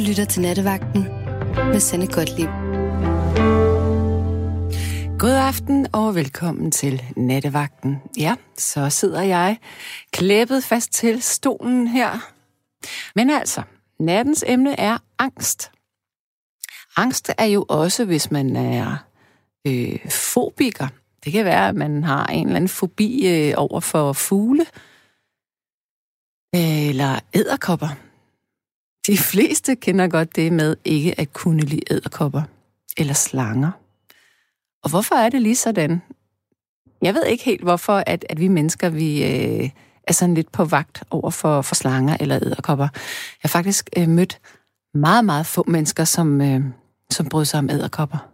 lytter til Nattevagten med Sanne Gottlieb. God aften og velkommen til Nattevagten. Ja, så sidder jeg klæbet fast til stolen her. Men altså, nattens emne er angst. Angst er jo også, hvis man er øh, fobiker. Det kan være, at man har en eller anden fobi øh, over for fugle øh, eller æderkopper. De fleste kender godt det med ikke at kunne lide æderkopper eller slanger. Og hvorfor er det lige sådan? Jeg ved ikke helt, hvorfor at, at vi mennesker vi, øh, er sådan lidt på vagt over for, for slanger eller æderkopper. Jeg har faktisk øh, mødt meget, meget få mennesker, som, øh, som bryder sig om æderkopper.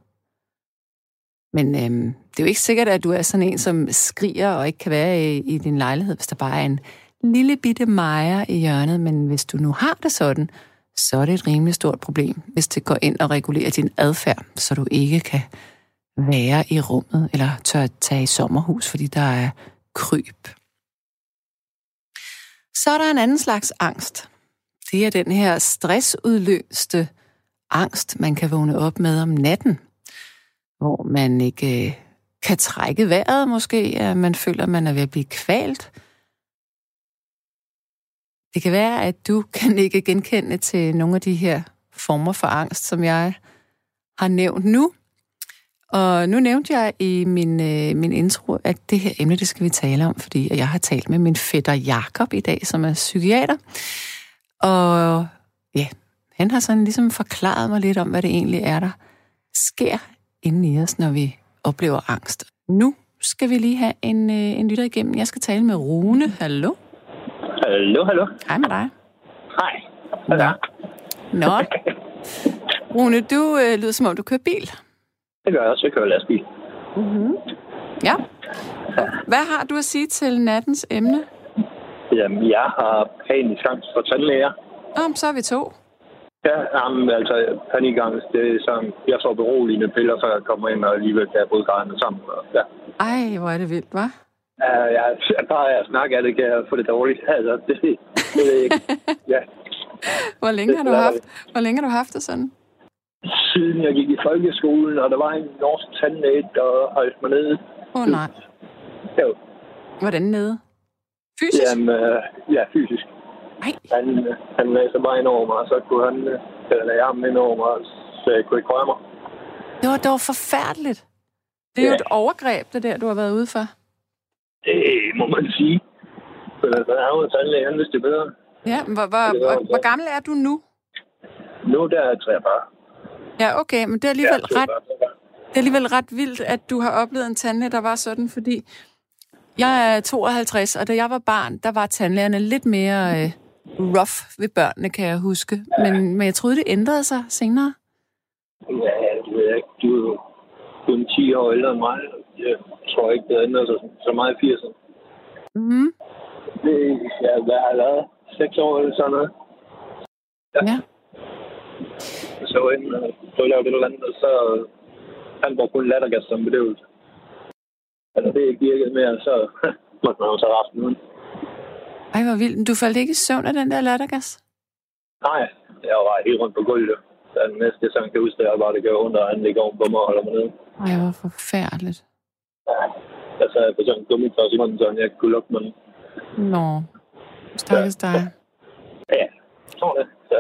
Men øh, det er jo ikke sikkert, at du er sådan en, som skriger og ikke kan være i, i din lejlighed, hvis der bare er en lille bitte mejer i hjørnet. Men hvis du nu har det sådan, så er det et rimelig stort problem, hvis det går ind og regulerer din adfærd, så du ikke kan være i rummet eller tør tage i sommerhus, fordi der er kryb. Så er der en anden slags angst. Det er den her stressudløste angst, man kan vågne op med om natten, hvor man ikke øh, kan trække vejret måske, at man føler, at man er ved at blive kvalt. Det kan være, at du kan ikke genkende til nogle af de her former for angst, som jeg har nævnt nu. Og nu nævnte jeg i min, øh, min intro, at det her emne, det skal vi tale om, fordi jeg har talt med min fætter Jakob i dag, som er psykiater. Og ja, han har sådan ligesom forklaret mig lidt om, hvad det egentlig er, der sker inde i os, når vi oplever angst. Nu skal vi lige have en, øh, en lytter igennem. Jeg skal tale med Rune. Hallo? Hallo, hallo. Hej med dig. Hej. Nå. Nå. Rune, du øh, lyder som om, du kører bil. Det gør jeg også. Jeg kører lastbil. Mm-hmm. Ja. Hvad har du at sige til nattens emne? Jamen, jeg har panisk angst for tandlæger. Om, så er vi to. Ja, jamen, altså panikangst, det er sådan, jeg får beroligende piller, før jeg kommer ind, og alligevel kan jeg bryde grædende sammen. Og, ja. Ej, hvor er det vildt, hva'? Ja, jeg, bare af at snakke af det, kan jeg få det dårligt. Altså, det, det ved jeg ikke. Ja. Hvor længe Det har du haft, hvor længe har du haft det sådan? Siden jeg gik i folkeskolen, og der var en norsk tandlæge, der holdt mig nede. Åh oh, nej. Jo, Hvordan nede? Fysisk? jamen, øh, ja, fysisk. Nej. Han, øh, han lagde sig bare ind over mig, og så kunne han øh, lagde armen ind over mig, så jeg kunne ikke røre mig. Det var dog forfærdeligt. Det er jo Ja. et overgreb, det der, du har været ude for. Det må man sige. Men altså, han jo tandlæge, han vidste det bedre. Ja, hvor, hvor, Det var hvor, hvor gammel er du nu? Nu der er jeg 43. Ja, okay, men det er alligevel, Ja, ret, det er alligevel ret vildt, at du har oplevet en tandlæge, der var sådan, fordi jeg er 52, og da jeg var barn, der var tandlægerne lidt mere øh, rough ved børnene, kan jeg huske. Men, men jeg troede, det ændrede sig senere. Ja, det ved jeg ikke. Du er jo kun 10 år ældre end mig. Jeg tror ikke, det ændrer sig så meget i 80'erne. Mm, Det, ja, hvad har jeg lavet? 6 år eller sådan noget. ja. Så var jeg inde og så lavede et eller andet, og så han brugte kun lattergas som bedøvelse. Altså, det ikke virkede mere, så måtte man jo tage resten ud. Ej, hvor vildt. Du faldt ikke i søvn af den der lattergas? Nej, jeg var helt rundt på gulvet. Så den næste sang kan huske, det er bare, det gør ondt, og han ligger oven på mig og holder mig nede. Ej, hvor forfærdeligt. Jeg på sådan en gummitrods i munden, så jeg kunne lukke munden. Nå, stakkels dig. Ja, tror det. Så,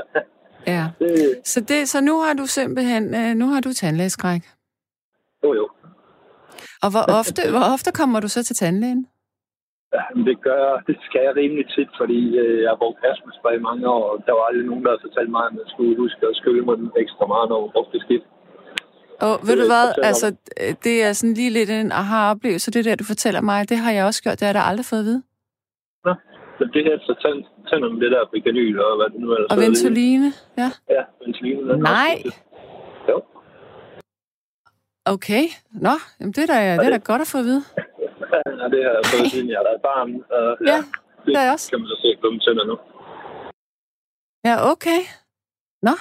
Ja. det, Så, det, så nu har du simpelthen, øh, nu har du tandlægeskræk. jo jo. Og hvor ofte, hvor ofte kommer du så til tandlægen? Ja, det gør jeg, det skal jeg rimelig tit, fordi øh, jeg har brugt astmaspray i mange år, og der var aldrig nogen, der havde fortalt mig, at jeg skulle huske at skylle munden ekstra meget, når jeg brugte skidt. Og ved du Det hvad, altså, øh, det er sådan lige lidt en aha-oplevelse, det der, du fortæller mig, det har jeg også gjort, det har jeg da aldrig fået at vide. Nå, men det her, så tænd, tænder man det der Bicanyl og hvad det nu ellers Og. Ventoline, ja. Ja, Ventoline. er Nej. Jo. Okay, nå, jamen det er da, det er da godt at få at vide. Ja, det har jeg fået siden jeg har været barn. Og, Ja, det det er også. kan man så se på mine tænder nu. Ja, okay. Nå.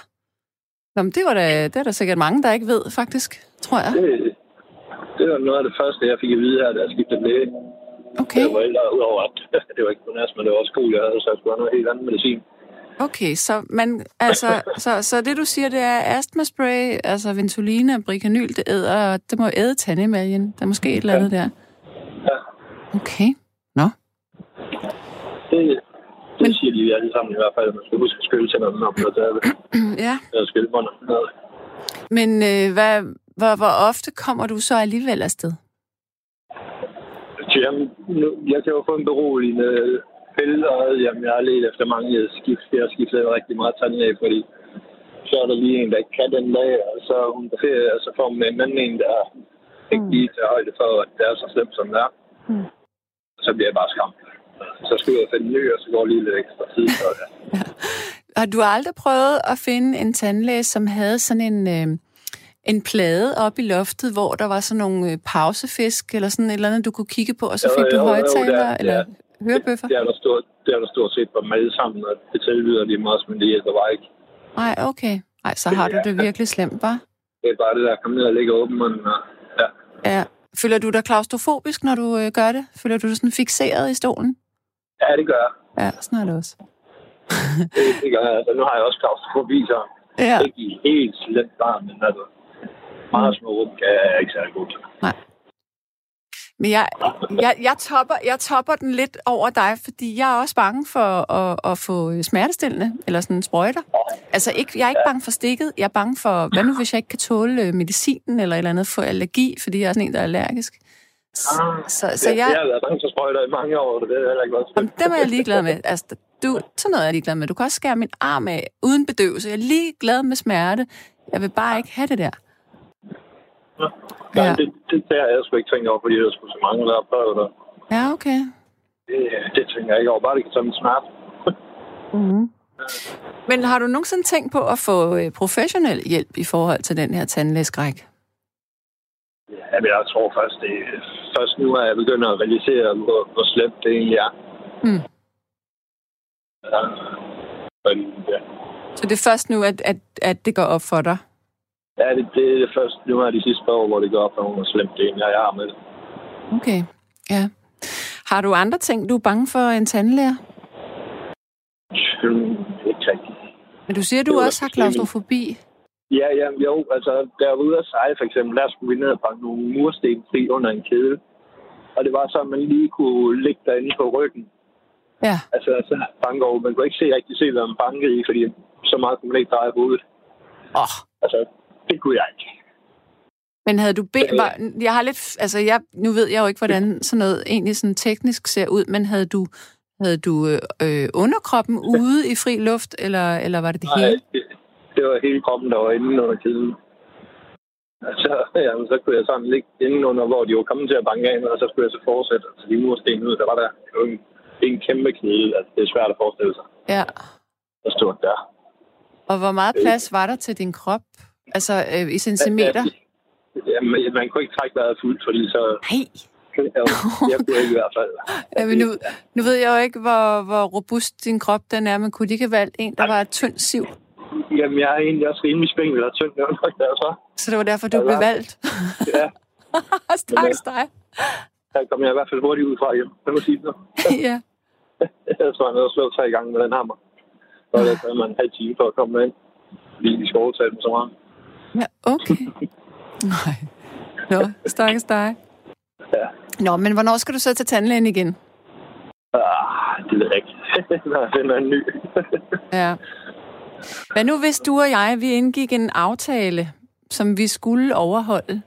Nå, men det var da, det er der sikkert mange, der ikke ved, faktisk, tror jeg. Det, det var noget af det første, jeg fik at vide her, da jeg skiftede læge. Okay. Jeg var ældre, udover at det var ikke kun astma, det var også kol, jeg havde, så jeg skulle have noget helt andet medicin. Okay, så, man, altså, så, så det du siger, det er astmaspray, altså Ventolina og Bricanyl, det æder, det må æde tandemaljen. Der er måske et eller andet der. Ja. Okay. Nå. Det, det Men- siger de alle sammen i hvert fald. Man skal huske at skylle tænderne, når man har taget det. ja. Eller skylle munden. Men øh, hvad, hvor, hvor ofte kommer du så alligevel afsted? Jamen, nu, jeg kan jo få en beroligende pille, og jamen, jeg har let efter mange skift. Jeg har skiftet rigtig meget tandlæge, fordi så er der lige en, der ikke kan den dag, og så er hun på ferie, og så får man en anden en, der ikke lige tager højde for, at det er så slemt, som det er. Mm. Så bliver jeg bare skræmt. Så skal jeg finde en ny, og så går lige lidt ekstra tid. Så, ja. Har du aldrig prøvet at finde en tandlæge, som havde sådan en, øh, en plade op i loftet, hvor der var sådan nogle øh, pausefisk, eller sådan et eller andet, du kunne kigge på, og så fik du jo, jo, højtaler, det er- eller det hørebøffer? Det er der stort, det er der stort set på dem alle sammen, og det tilbyder de mig også, men det hjælper bare ikke. Nej, okay. Nej, så har du det virkelig slemt, bare. Det er bare det der komme ned og ligge åben og ja. Ja. Føler du dig klaustrofobisk, når du øh, gør det? Føler du dig sådan fixeret i stolen? Ja, det gør jeg. Ja, sådan er det også. Det, det gør jeg. Altså, nu har jeg også klaustrofobi, så Ja. ikke i helt slemt varm, men altså, meget små rum kan jeg ikke særlig godt. Men jeg, jeg, jeg, topper, jeg topper den lidt over dig, fordi jeg er også bange for at, at få smertestillende, eller sådan sprøjter. Altså, ikke, jeg er ikke bange for stikket. Jeg er bange for, hvad nu hvis jeg ikke kan tåle øh, medicinen, eller et eller andet, få allergi, fordi jeg er sådan en, der er allergisk. Så, så, så jeg, jeg, har været bange for sprøjter i mange år, det ved jeg heller ikke godt. Jamen, dem er jeg ligeglad med. Altså, du, sådan noget er jeg ligeglad med. Du kan også skære min arm af uden bedøvelse. Jeg er ligeglad med smerte. Jeg vil bare ikke have det der. Ja. Ja. Det, det, har jeg sgu ikke tænkt over, fordi der skulle så mange, der har prøvet det. Ja, okay. Det, det tænker jeg ikke over. Bare det kan tage min smerte. Mm-hmm. Men har du nogensinde tænkt på at få øh, professionel hjælp i forhold til den her tandlægeskræk? Ja, men jeg tror først, det først nu, at jeg begynder at realisere, hvor, hvor slemt det egentlig er. Mm. Ja. Men, ja. Så det er først nu, at, at, at det går op for dig? Ja, det, det er det først nu her de sidste par år, hvor det går op, hvor slemt det egentlig er, jeg har med det. Okay, ja. Har du andre ting, du er bange for en tandlæger? Hmm, Ikke rigtigt. Men du siger, at du også har klaustrofobi. Ja, ja, jo, altså, jeg var ude at sejle, for eksempel, der skulle vi ned og banke nogle mursten fri under en kæde. Og det var så, at man lige kunne ligge derinde på ryggen. Ja. Altså, så banke over. Man kunne ikke se rigtig se, hvad man bankede i, fordi så meget kunne man ikke dreje hovedet. Åh, oh, Altså, det kunne jeg ikke. Men havde du bedt... Var, jeg har lidt... Altså, jeg, nu ved jeg jo ikke, hvordan sådan noget egentlig sådan teknisk ser ud, men havde du, havde du øh, øh, underkroppen ude i fri luft, eller, eller var det det Nej, hele? det, det var hele kroppen, der var inde under kæden. Altså, jamen, så kunne jeg sådan ligge inde under, hvor de var kommet til at banke af, og så skulle jeg så fortsætte. Altså, de mursten ud, der var der en, en kæmpe kæde. Altså, det er svært at forestille sig, Ja. hvor stort der. Og hvor meget plads var der til din krop? Altså, øh, i centimeter? Jamen, man kunne ikke trække vejret fuldt, fordi så... Nej. Jeg, kunne ikke i hvert fald. Ja, men nu, nu ved jeg jo ikke, hvor, hvor robust din krop den er, men kunne de ikke valgt en, der var et tyndt siv? Jamen, jeg er egentlig også rimelig spængel og tynd, det nok derfor. Så det var derfor, du Ja, blev valgt. Ja, Stakkes dig. der kom jeg i hvert fald hurtigt ud fra hjem. Det må sige så. ja. Jeg tror, jeg nåede at slå tre gange med den hammer. Så det tager man en halv time for at komme ind. Fordi de skal overtage dem så meget. ja, okay. Nej. Nå, stakkes dig. Ja. Nå, men hvornår skal du så til tandlægen igen? Ah, det ved jeg ikke. Når jeg finder en ny. Ja. Hvad nu, hvis du og jeg, vi indgik en aftale, som vi skulle overholde?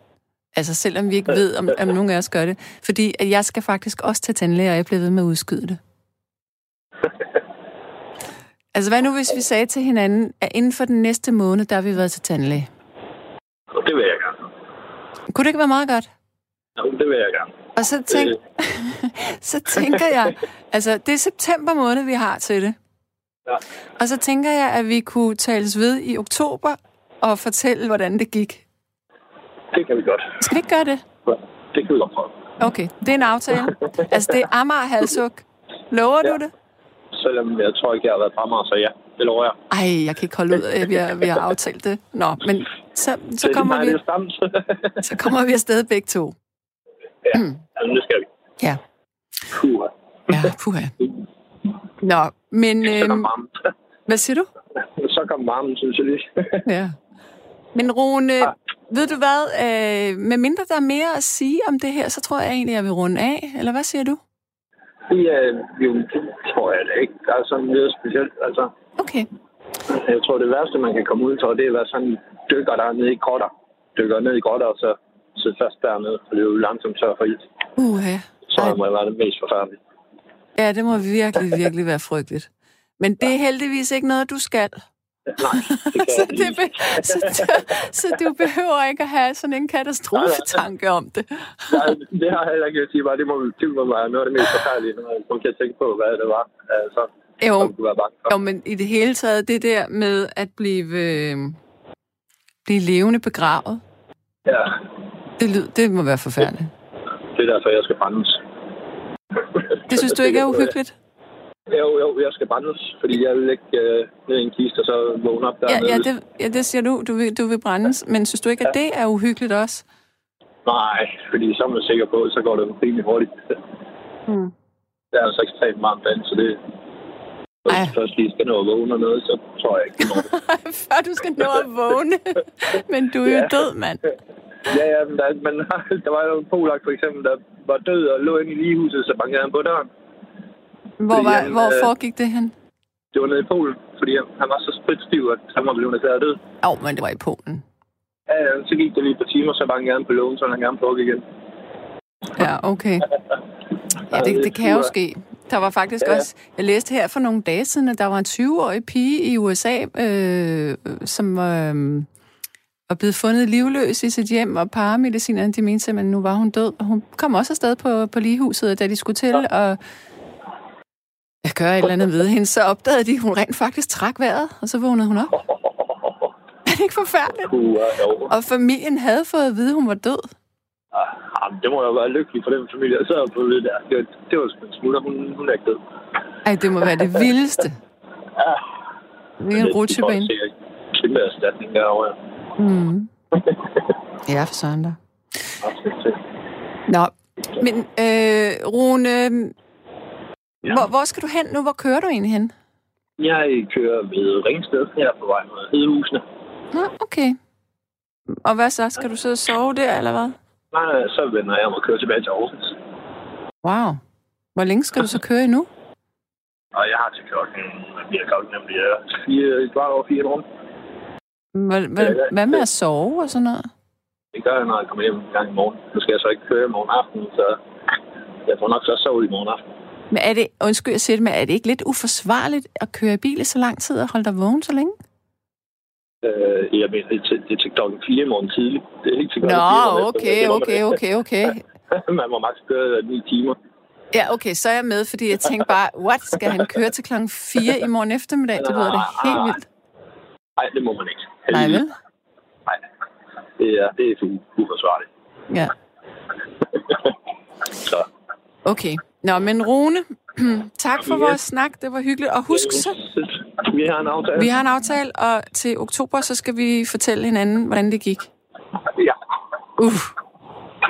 Altså, selvom vi ikke ved, om, om nogen af os gør det. Fordi at jeg skal faktisk også til tandlæge, og jeg bliver ved med at udskyde det. Altså, hvad nu, hvis vi sagde til hinanden, at inden for den næste måned, der har vi været til tandlæge? det vil jeg gerne. Kunne det ikke være meget godt? Jo, det vil jeg gerne. Og så, tænk, så tænker jeg, altså det er september måned, vi har til det. Ja. Og så tænker jeg, at vi kunne tales ved i oktober og fortælle, hvordan det gik. Det kan vi godt. Skal vi ikke gøre det? Det kan vi godt prøve. Okay, det er en aftale. Altså det er Amager halsuk. Lover du Ja. det? Selvom jeg tror ikke, jeg har været fremme, så ja, det lover jeg. Ej, jeg kan ikke holde ud af, at vi har, vi har aftalt det. Nå, men så, så, er kommer vi, så kommer vi afsted begge to. ja, altså, det skal vi. Ja, Puh, ja, puha. Nå, men varmt. Hvad siger du? Så kom varmen, synes jeg lige. Ja. Men Rune, ved du hvad? Øh, med mindre der er mere at sige om det her, så tror jeg egentlig, jeg vil runde af. Eller hvad siger du? Ja, jo, det tror jeg da ikke. Der er sådan noget specielt. Altså, Okay. jeg tror, det værste, man kan komme ud for, det er at være sådan dykker, der er nede i grotter. Dykker ned i grotter, og så sidde fast dernede, for det er jo langsomt tør for ild. Uha. Så må det være det mest forfærdelige. Ja, det må virkelig, virkelig være frygteligt. Men det er heldigvis ikke noget, du skal. Nej, det kan Så, jeg det, be- så, så du behøver ikke at have sådan en katastrofetanke om det. Nej, det har jeg heller ikke at sige. Bare det må, det må være noget af det mest forfærdelige, når til at tænke på, hvad det var. Altså, Jo, jo, men i det hele taget, det der med at blive, øh, blive levende begravet, Ja, det, lyd, det må være forfærdeligt. det er derfor, jeg skal brændes. Det synes du ikke er uhyggeligt? Jo, jo, jeg skal brændes, fordi jeg vil ikke øh, ned i en kiste, og så vågne op Ja, dernede. ja, det, ja, det siger du. Du vil, du vil brændes. Men synes du ikke, at det er uhyggeligt også? Nej, fordi så er man sikker på, så går det rimelig hurtigt. Hmm. Det er altså ekstremt varmt derinde, så det... Ej. først lige skal nå at vågne og noget, så tror jeg ikke, det. Før du skal nå at vågne. Men du er jo Ja. død, mand. Ja, ja, men der, men der var jo en polak for eksempel, der var død og lå inde i ligehuset, så bankede han på døren. Hvor, var, han, hvor øh, foregik det hen? Det var nede i Polen, fordi han, var så spritstiv, at han var blevet erklæret død. Åh, oh, men det var i Polen. Ja, ja, så gik det lige et par timer, så bankede han på lågen, så han gerne på igen. Ja, okay. Ja, det, det kan jo ske. Der var faktisk Ja. også... Jeg læste her for nogle dage siden, at der var en 20-årig pige i USA, øh, som øh, var blevet fundet livløs i sit hjem, og paramedicinerne, de mente simpelthen, nu var hun død. Og hun kom også afsted på, på ligehuset, da de skulle til at at gøre et eller andet ved hende, så opdagede de, at hun rent faktisk trak vejret, og så vågnede hun op. Er det ikke forfærdeligt? Og familien havde fået at vide, at hun var død. Ah, det må jo være lykkeligt for den familie, der sad på det der. Det var, det var en smutter. Hun, hun er ikke død. Ej, det må være det vildeste. Ja, Det er en rutsjebane. Det er kæmpe erstatning derovre. Mm. Ja, for søren da. Nå, men øh, Rune, Ja. hvor, hvor skal du hen nu? Hvor kører du egentlig hen? Jeg kører ved Ringsted her på vej mod Hedehusene. Nå, okay. Og hvad så? Skal du så sove der, eller hvad? Nej, så vender jeg om at køre tilbage til Aarhus. Wow. Hvor længe skal du så køre endnu? Og jeg har til klokken, bliver klokken nemlig fire, kvart over fire rum. Hvad, hvad, hvad med at sove og sådan noget? Det gør jeg, når jeg kommer hjem en gang i morgen. Nu skal jeg så ikke køre i morgen aften, så jeg får nok så sove i morgen aften. Men er det, undskyld, jeg siger det, men er det ikke lidt uforsvarligt at køre i bil i så lang tid og holde dig vågen så længe? Øh, jeg mener, det er, til, det er til klokken 4 i morgen tidligt. Det er ikke til Nå, klokken 4 om okay, eftermiddagen. okay, okay, okay. Man må maks køre 9 timer. Ja, okay, så er jeg med, fordi jeg tænkte bare, what, skal han køre til klokken 4 i morgen eftermiddag? Det lyder da helt vildt. Nej, det må man ikke. Nej, vel? Nej. Det er, det er uforsvarligt. Ja, Så okay. Nå, men Rune, tak for vores snak. Det var hyggeligt. Og husk så, Vi har en aftale. vi har en aftale, og til oktober, så skal vi fortælle hinanden, hvordan det gik. Ja. Uh,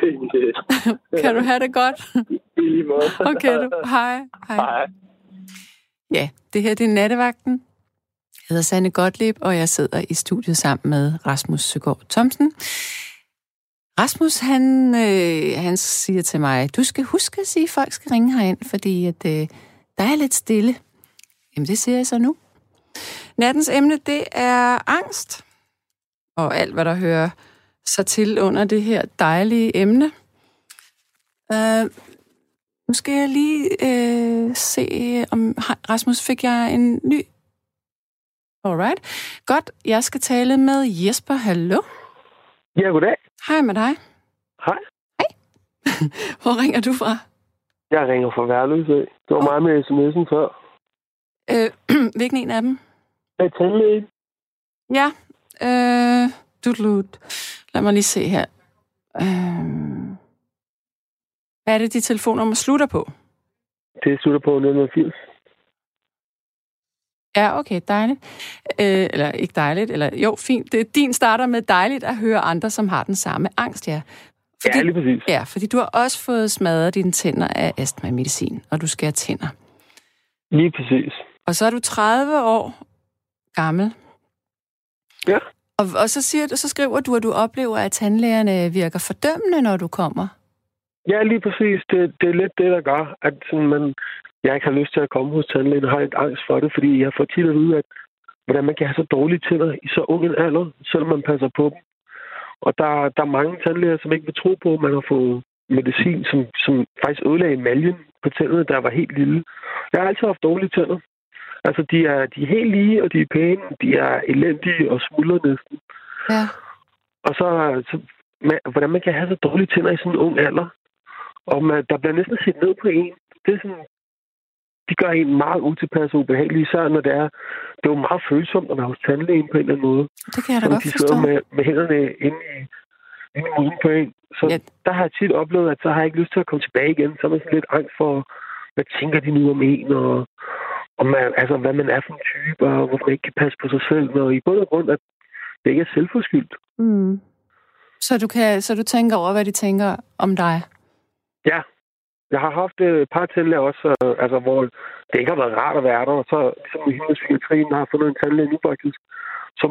kan du have det godt? I lige måde. Okay, du. Hej. Hej. Hej. Ja, det her det er Nattevagten. Jeg hedder Sanne Gottlieb, og jeg sidder i studiet sammen med Rasmus Søgaard Thomsen. Rasmus, han, øh, han siger til mig, du skal huske at sige, at folk skal ringe herind, fordi at, øh, der er lidt stille. Jamen, det siger jeg så nu. Nattens emne, det er angst. Og alt, hvad der hører sig til under det her dejlige emne. Øh, nu skal jeg lige øh, se, om Rasmus fik jeg en ny. Alright. Godt, jeg skal tale med Jesper. Hallo. Ja, goddag. Hej med dig. Hej. Hvor ringer du fra? Jeg ringer fra Værløsø. Det var mig med sms'en før. Øh, hvilken en af dem? Jeg er tandlæge. Ja. Øh, dudlut. Lad mig lige se her. Øh, hvad er det, de telefonnummer slutter på? Det slutter på 1980. Ja, okay, dejligt. Øh, eller ikke dejligt, eller jo, fint. Det, din starter med dejligt at høre andre, som har den samme angst, ja. Ja, lige præcis. Ja, fordi du har også fået smadret dine tænder af astma-medicin, og du skal have tænder. Lige præcis. Og så er du 30 år, gammel. Ja. Og, og så, siger du, så skriver du, at du oplever, at tandlægerne virker fordømmende, når du kommer. Ja, lige præcis. Det, det er lidt det, der gør, at sådan, man, jeg ikke har lyst til at komme hos tandlægen og har lidt angst for det, fordi jeg får tit at vide, at hvordan man kan have så dårlige tænder i så ung en alder, selvom man passer på dem. Og der, der er mange tandlæger, som ikke vil tro på, at man har fået medicin, som, som faktisk ødelagde emaljen på tænderne, der var helt lille. Jeg har altid haft dårlige tænder. Altså, de er, de er helt lige, og de er pæne. De er elendige og smuldrer næsten. Ja. Og så, så man, hvordan man kan have så dårlige tænder i sådan en ung alder. Og man, der bliver næsten set ned på en. Det er sådan, de gør en meget utilpas og ubehagelig, især når det er, det er jo meget følsomt at være hos tandlægen på en eller anden måde. Det kan jeg da Som godt de sidder med, med hænderne inde i, inde i munden på en. Så ja. der har jeg tit oplevet, at så har jeg ikke lyst til at komme tilbage igen. Så er man sådan lidt angst for, hvad tænker de nu om en, og, og man, altså, hvad man er for en type, og hvorfor man ikke kan passe på sig selv. Og i bund og grund, at det ikke er selvforskyldt. Mm. Så, du kan, så du tænker over, hvad de tænker om dig? Ja. Jeg har haft øh, et par tandlæger også, øh, altså, hvor det ikke har været rart at være der. Og så ligesom i himmelspsykiatrien har jeg fundet en tandlæge nu faktisk, som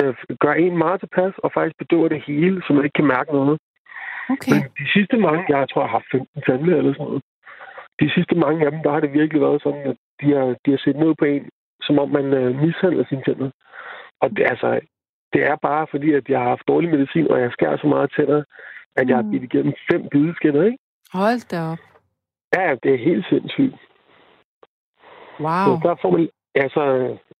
øh, gør en meget tilpas og faktisk bedøver det hele, så man ikke kan mærke noget. Okay. Men de sidste mange, jeg tror, jeg har haft 15 tandlæger eller sådan noget. De sidste mange af dem, der har det virkelig været sådan, at de har, de har set ned på en, som om man øh, mishandler sine tænder. Og det, altså, det er bare fordi, at jeg har haft dårlig medicin, og jeg skærer så meget tænder, at jeg har Mm. bidt igennem fem bideskinner, ikke? Hold da op. Ja, det er helt sindssygt. Wow. Så der får man... Altså,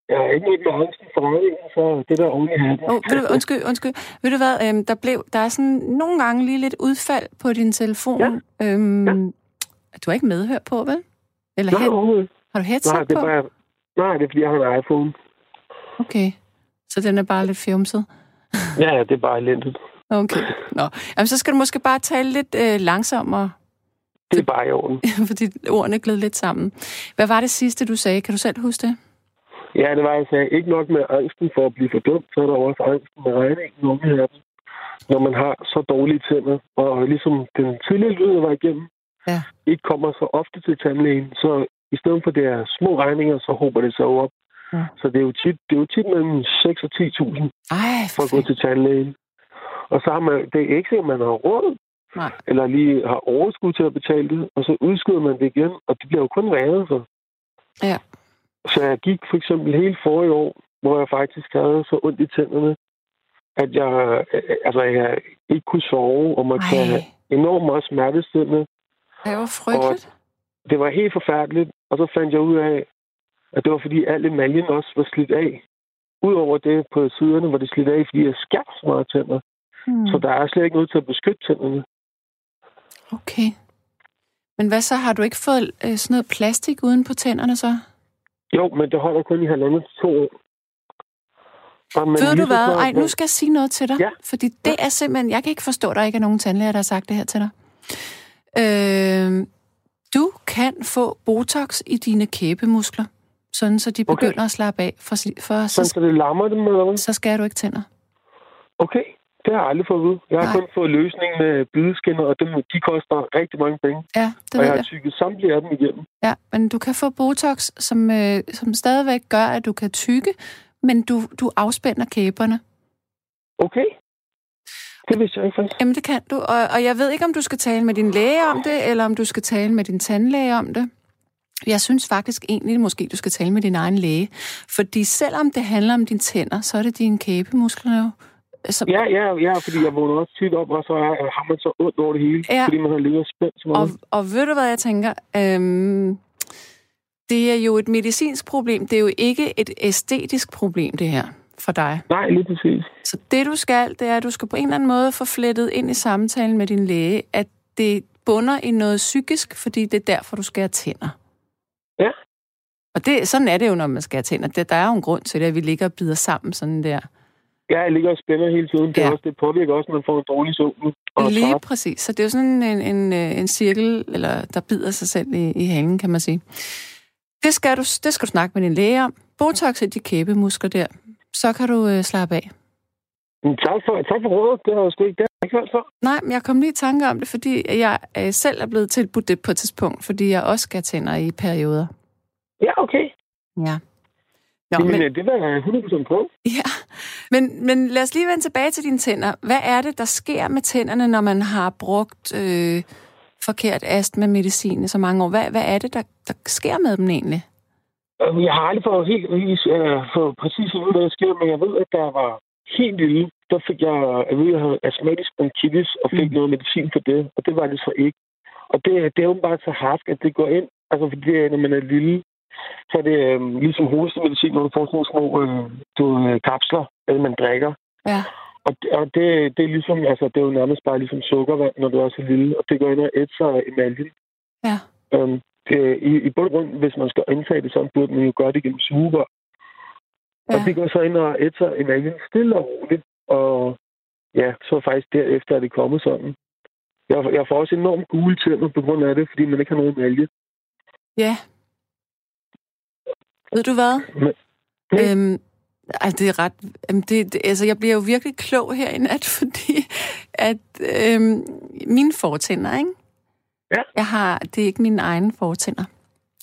jeg har ikke med angsten for regningen, så det der oven i hatten. Oh, ved du, undskyld, undskyld. Ved du hvad, øhm, der, blev, der er sådan nogle gange lige lidt udfald på din telefon. Ja. Øhm, Ja. Du har ikke medhør på, vel? Eller Nej, overhovedet. har du headset Nej, det er på? bare... Nej, det er fordi, jeg har en iPhone. Okay. Så den er bare lidt fjumset? Ja, ja, det er bare elendigt. Okay. Nå. Jamen, så skal du måske bare tale lidt øh, langsommere, Det er bare i orden. fordi ordene gled lidt sammen. Hvad var det sidste, du sagde? Kan du selv huske det? Ja, det var, jeg sagde, ikke nok med angsten for at blive fordømt, så er der også angsten med regningen oven i hatten. Når man har så dårlige tænder, og ligesom den tidligere lyd, jeg var igennem, Ja. ikke kommer så ofte til tandlægen, så i stedet for det er små regninger, så håber det sig op. Ja. Så det er jo tit, det er jo tit mellem 6 og 10.000 Ej, for at gå til tandlægen. Og så har man, det er ikke sikkert, man har råd, Nej. eller lige har overskud til at betale det, og så udskyder man det igen, og det bliver jo kun værre, så. Ja. Så jeg gik for eksempel hele forrige år, hvor jeg faktisk havde så ondt i tænderne, at jeg, altså, jeg ikke kunne sove, og måtte tage Ej, enormt meget smertestillende. det var frygteligt. Det var helt forfærdeligt, og så fandt jeg ud af, at det var fordi al emaljen også var slidt af. Udover det på siderne var det slidt af, fordi jeg skar så meget tænder. Hmm. Så der er slet ikke noget til at beskytte tænderne. Okay. Men hvad så? Har du ikke fået øh, sådan noget plastik uden på tænderne så? Jo, men det holder kun i halvandet til to år. Ved du så hvad? Ej, nu skal jeg sige noget til dig. Ja. Fordi det er simpelthen... Jeg kan ikke forstå, at der ikke er nogen tandlæger, der har sagt det her til dig. Øh, du kan få Botox i dine kæbemuskler, sådan så de Okay. begynder at slappe af, for, for Sådan, så, så det lammer dem, eller hvad? så skal du ikke tænder. Okay, det har jeg aldrig fået at vide. Jeg har Nej. kun fået løsning med bideskinner, og dem, de koster rigtig mange penge. Ja, det og jeg har tykket samtlige af dem igennem. Ja, men du kan få Botox, som, øh, som stadigvæk gør, at du kan tykke, men du, du afspænder kæberne. Okay. Det vidste jeg ikke faktisk. Jamen, det kan du. Og, og jeg ved ikke, om du skal tale med din læge om det, eller om du skal tale med din tandlæge om det. Jeg synes faktisk egentlig, måske du skal tale med din egen læge. Fordi selvom det handler om dine tænder, så er det dine kæbemuskler jo. Som, Ja, ja, ja, fordi jeg vågner også tit op, og så er, har man så ondt over det hele, Ja. fordi man har og spændt så og, meget. og ved du, hvad jeg tænker? Øhm, det er jo et medicinsk problem. Det er jo ikke et æstetisk problem, det her, for dig. Nej, lige præcis. Så det du skal, det er, at du skal på en eller anden måde få flettet ind i samtalen med din læge, at det bunder i noget psykisk, fordi det er derfor, du skal have tænder. Ja. Og det, sådan er det jo, når man skal have tænder. Det, der er jo en grund til det, at vi ligger og bider sammen sådan der. Ja, jeg ligger og spænder hele tiden. Det, er Ja. også, det påvirker også, at man får en dårlig søvn. Og Lige træt. præcis. Så det er jo sådan en, en, øh, en cirkel, eller der bider sig selv i, i halen, kan man sige. Det skal, du, det skal du snakke med din læge om. Botox i de kæbemuskler der. Så kan du øh, slappe af. Tak for, tak for rådet. Det har jeg sgu ikke, det ikke hørt før. Nej, men jeg kom lige i tanke om det, fordi jeg øh, selv er blevet tilbudt det på et tidspunkt, fordi jeg også skal tænder i perioder. Ja, okay. Ja. Nå, det, men, men... det var jeg 100% på. ja. men, men lad os lige vende tilbage til dine tænder. Hvad er det, der sker med tænderne, når man har brugt øh, forkert astma-medicin i så mange år? Hvad, hvad er det, der, der sker med dem egentlig? Jeg har aldrig fået helt uh, for præcis vide, hvad der sker, men jeg ved, at der var helt lille, der fik jeg at vide, at jeg havde astmatisk bronkitis og fik Mm. mm. noget medicin for det, og det var det så ikke. Og det, det er åbenbart så harsk, at det går ind, altså fordi det, når man er lille, så er det øhm, ligesom hostemedicin, når du får sådan små øh, du, øh, kapsler, eller man drikker. Ja. Og, og det, det er ligesom, altså det er jo nærmest bare ligesom sukkervand, når du er så lille, og det går ind og sig emaljen. Ja. Øhm, det, i, I bund og grund, hvis man skal indtage det sådan, burde man jo gøre det gennem sugerør. Ja. Og det går så ind og æder emaljen stille og roligt. Og ja, så faktisk derefter er det kommet sådan. Jeg, jeg får også enormt gule tænder på grund af det, fordi man ikke har noget emalje. Ja. Ved du hvad? Men- Øhm, ej, det er ret... Øhm, det, det, altså, jeg bliver jo virkelig klog her i nat, fordi at øhm, mine fortænder, ikke? Ja. Jeg har... Det er ikke mine egne fortænder.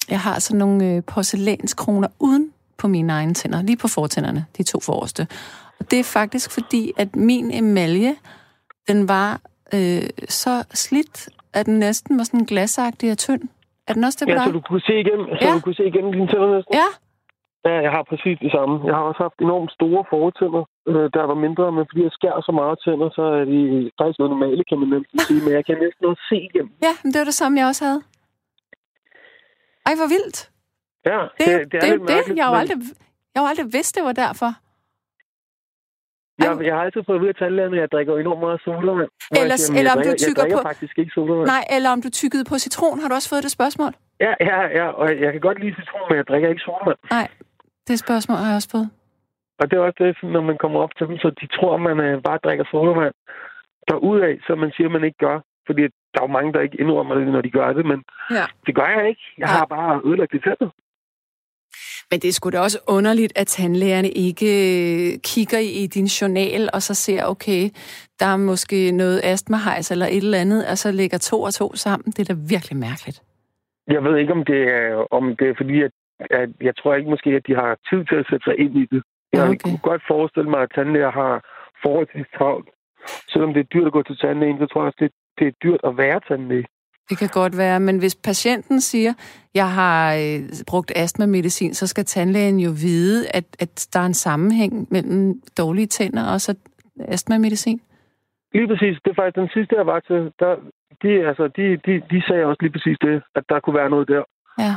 Jeg har sådan nogle øh, porcelænskroner uden på mine egne tænder, lige på fortænderne, de to forreste. Og det er faktisk fordi, at min emalje, den var øh, så slidt, at den næsten var sådan glasagtig og tynd. Er den også det på Ja, dig? så du kunne se igennem, så Ja. du kunne se igennem dine tænder næsten? Ja, Ja, jeg har præcis det samme. Jeg har også haft enormt store fortænder, øh, der var mindre, men fordi jeg skærer så meget tænder, så er de faktisk noget normale, kan man næsten sige, men jeg kan næsten også se igennem. ja, men det var det samme, jeg også havde. Ej, hvor vildt. Ja, Det, det, det, det er jo lidt det. mærkeligt, Jeg har jo aldrig, jeg har aldrig vidst, det var derfor. Jeg, jeg har altid fået at vide af tandlægerne, at jeg drikker enormt meget sodavand. Ellers- siger, "Men eller om du drikker, tykker Jeg drikker på- faktisk ikke sodavand. Nej, eller om du tykkede på citron, har du også fået det spørgsmål? Ja, ja, ja, og jeg kan godt lide citron, men jeg drikker ikke sodavand. Nej, det spørgsmål har jeg også fået. Og det er også det, når man kommer op til dem, så de tror, at man øh, bare drikker sodavand derudad, så man siger, at man ikke gør. Fordi der er jo mange, der ikke indrømmer det, når de gør det, men Ja. det gør jeg ikke. Jeg Ja. har bare ødelagt det tænder. Men det er sgu da også underligt, at tandlægerne ikke øh, kigger i, din journal, og så ser, okay, der er måske noget astmahejs eller et eller andet, og så lægger to og to sammen. Det er da virkelig mærkeligt. Jeg ved ikke, om det er, om det er fordi, at, at jeg tror ikke måske, at de har tid til at sætte sig ind i det. Jeg okay. kunne godt forestille mig, at tandlæger har forholdsvis travlt. Selvom det er dyrt at gå til tandlægen, så tror jeg også, det, det er dyrt at være tandlæge. Det kan godt være, men hvis patienten siger, jeg har øh, brugt astmamedicin, så skal tandlægen jo vide, at, at der er en sammenhæng mellem dårlige tænder og så astmamedicin. Lige præcis. Det er faktisk den sidste, jeg var til. Der, de, altså, de, de, de sagde også lige præcis det, at der kunne være noget der. Ja.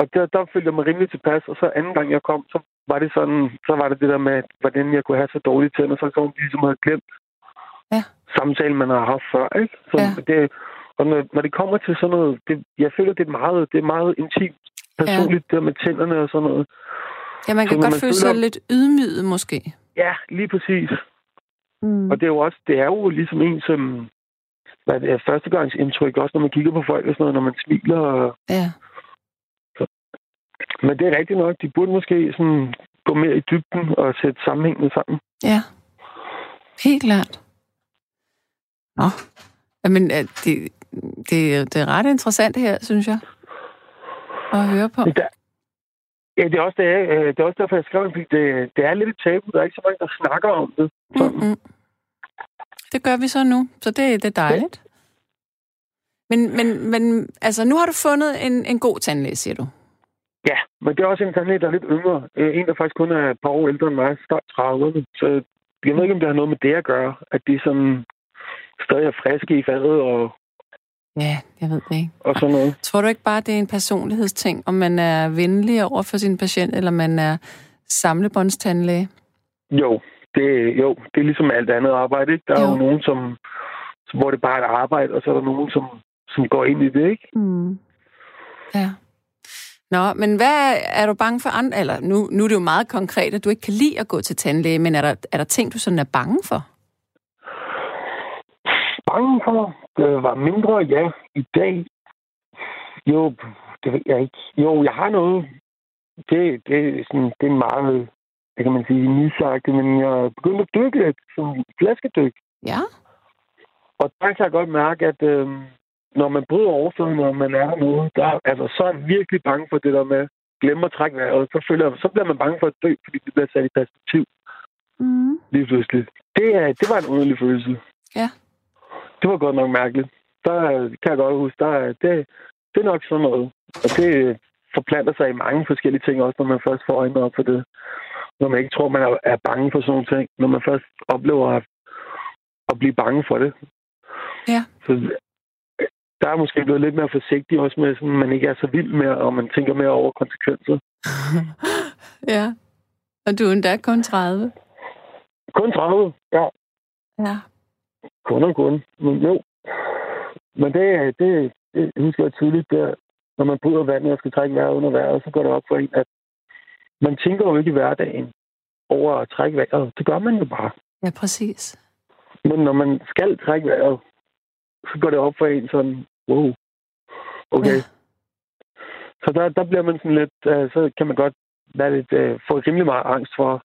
Og der, der følte jeg mig rimelig tilpas. Og så anden gang, jeg kom, så var det sådan, så var det det der med, hvordan jeg kunne have så dårlige tænder, så som de ligesom havde glemt Ja. samtalen, man har haft før. Ikke? Så Ja. det, og når, når det kommer til sådan noget, det, jeg føler, det er meget, det er meget intimt, personligt, ja. det med tænderne og sådan noget. Ja, man kan Så godt man føle sig lidt ydmyget, måske. Ja, lige præcis. Mm. Og det er jo også, det er jo ligesom en som, hvad det er, førstegangsindtryk, også når man kigger på folk og sådan noget, når man smiler. Og, Ja. men det er rigtigt nok, de burde måske sådan gå mere i dybden og sætte sammenhængende sammen. ja. Helt klart. Nå. Jamen, øh, det, det, det er ret interessant her, synes jeg, at høre på. Der, ja, det er også, det er, øh, det er også derfor, jeg skrev, fordi det, det er lidt et tabu. Der er ikke så mange, der snakker om det. Mm-mm. Det gør vi så nu, så det, det er dejligt. Men, men, men altså, nu har du fundet en, en god tandlæge, siger du. Ja, men det er også en tandlæge, der er lidt yngre. Øh, En, der faktisk kun er et par år ældre end mig, start 30'erne. Så jeg ved ikke, om det har noget med det at gøre, at de sådan stadig er friske i fadet og, Ja, jeg ved det ikke. og sådan noget. Tror du ikke bare, det er en personlighedsting, om man er venlig over for sin patient, eller man er samlebåndstandlæge? Jo, det, jo, det er ligesom alt andet arbejde. Ikke? Der er jo, Jo. jo nogen, som, som, hvor det bare er et arbejde, og så er der nogen, som, som går ind i det. ikke? Mm. Ja. Nå, men hvad er du bange for andre? Eller nu, nu er det jo meget konkret, at du ikke kan lide at gå til tandlæge, men er der, er der ting, du sådan er bange for? Bange for, det var mindre, ja. I dag, jo, det ved jeg ikke. Jo, jeg har noget. Det, det, er sådan, det er meget, det kan man sige, nysagtigt, men jeg er begyndt at dykke lidt, som flaskedyk. Ja. Og der kan jeg godt mærke, at øh, når man bryder overfladen, og man er der noget, der, altså, så er jeg virkelig bange for det der med glemme at trække vejret, så, føler, så bliver man bange for at dø, fordi det bliver sat i perspektiv Mm. lige pludselig. Det, er, det var en underlig følelse. Ja. Det var godt nok mærkeligt. Der kan jeg godt huske, der, er- det, det er nok sådan noget. Og det forplanter sig i mange forskellige ting, også når man først får øjnene op for det. Når man ikke tror, man er, bange for sådan nogle ting. Når man først oplever at, at blive bange for det. Ja. Så øh, der er måske blevet lidt mere forsigtig også med, sådan, man ikke er så vild med, og man tænker mere over konsekvenser. ja. Og du er endda kun 30. Kun 30, ja. Ja. Kun og kun. Men jo. Men det, det, det husker jeg tydeligt, der, når man bryder vandet og skal trække vejret under vejret, så går det op for en, at man tænker jo ikke i hverdagen over at trække vejret. Det gør man jo bare. Ja, præcis. Men når man skal trække vejret, så går det op for en sådan, wow, okay. Ja. Så der, der bliver man sådan lidt, uh, så kan man godt være lidt, uh, få rimelig meget angst for,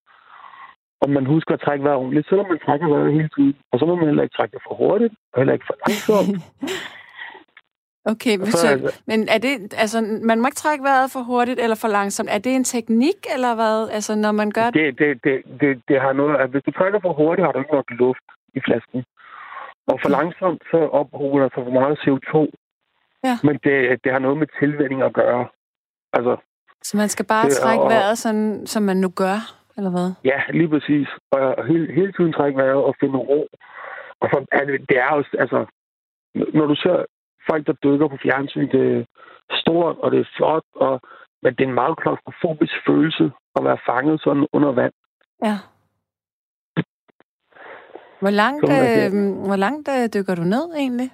om man husker at trække vejret ordentligt, selvom man trækker vejret hele tiden. Og så må man heller ikke trække det for hurtigt, og heller ikke for langsomt. Okay, så, så det- men er det, altså, man må ikke trække vejret for hurtigt eller for langsomt. Er det en teknik, eller hvad? Altså, når man gør det? Det, det, det, det, det har noget, at hvis du trækker for hurtigt, har du ikke nok luft i flasken. Og for langsomt, så ophober der sig for meget CO2. Ja. Men det, det har noget med tilvænning at gøre. Altså, Så man skal bare Det trække og- vejret, sådan, som man nu gør, eller hvad? ja, lige præcis. Og hele, hele tiden trække vejret og finde ro. Og så er det, er jo, altså, når du ser folk, der dykker på fjernsyn, det er stort, og det er flot, og, men det er en meget klaustrofobisk følelse at være fanget sådan under vand. Ja. Hvor langt, øh, hvor langt øh, dykker du ned, egentlig?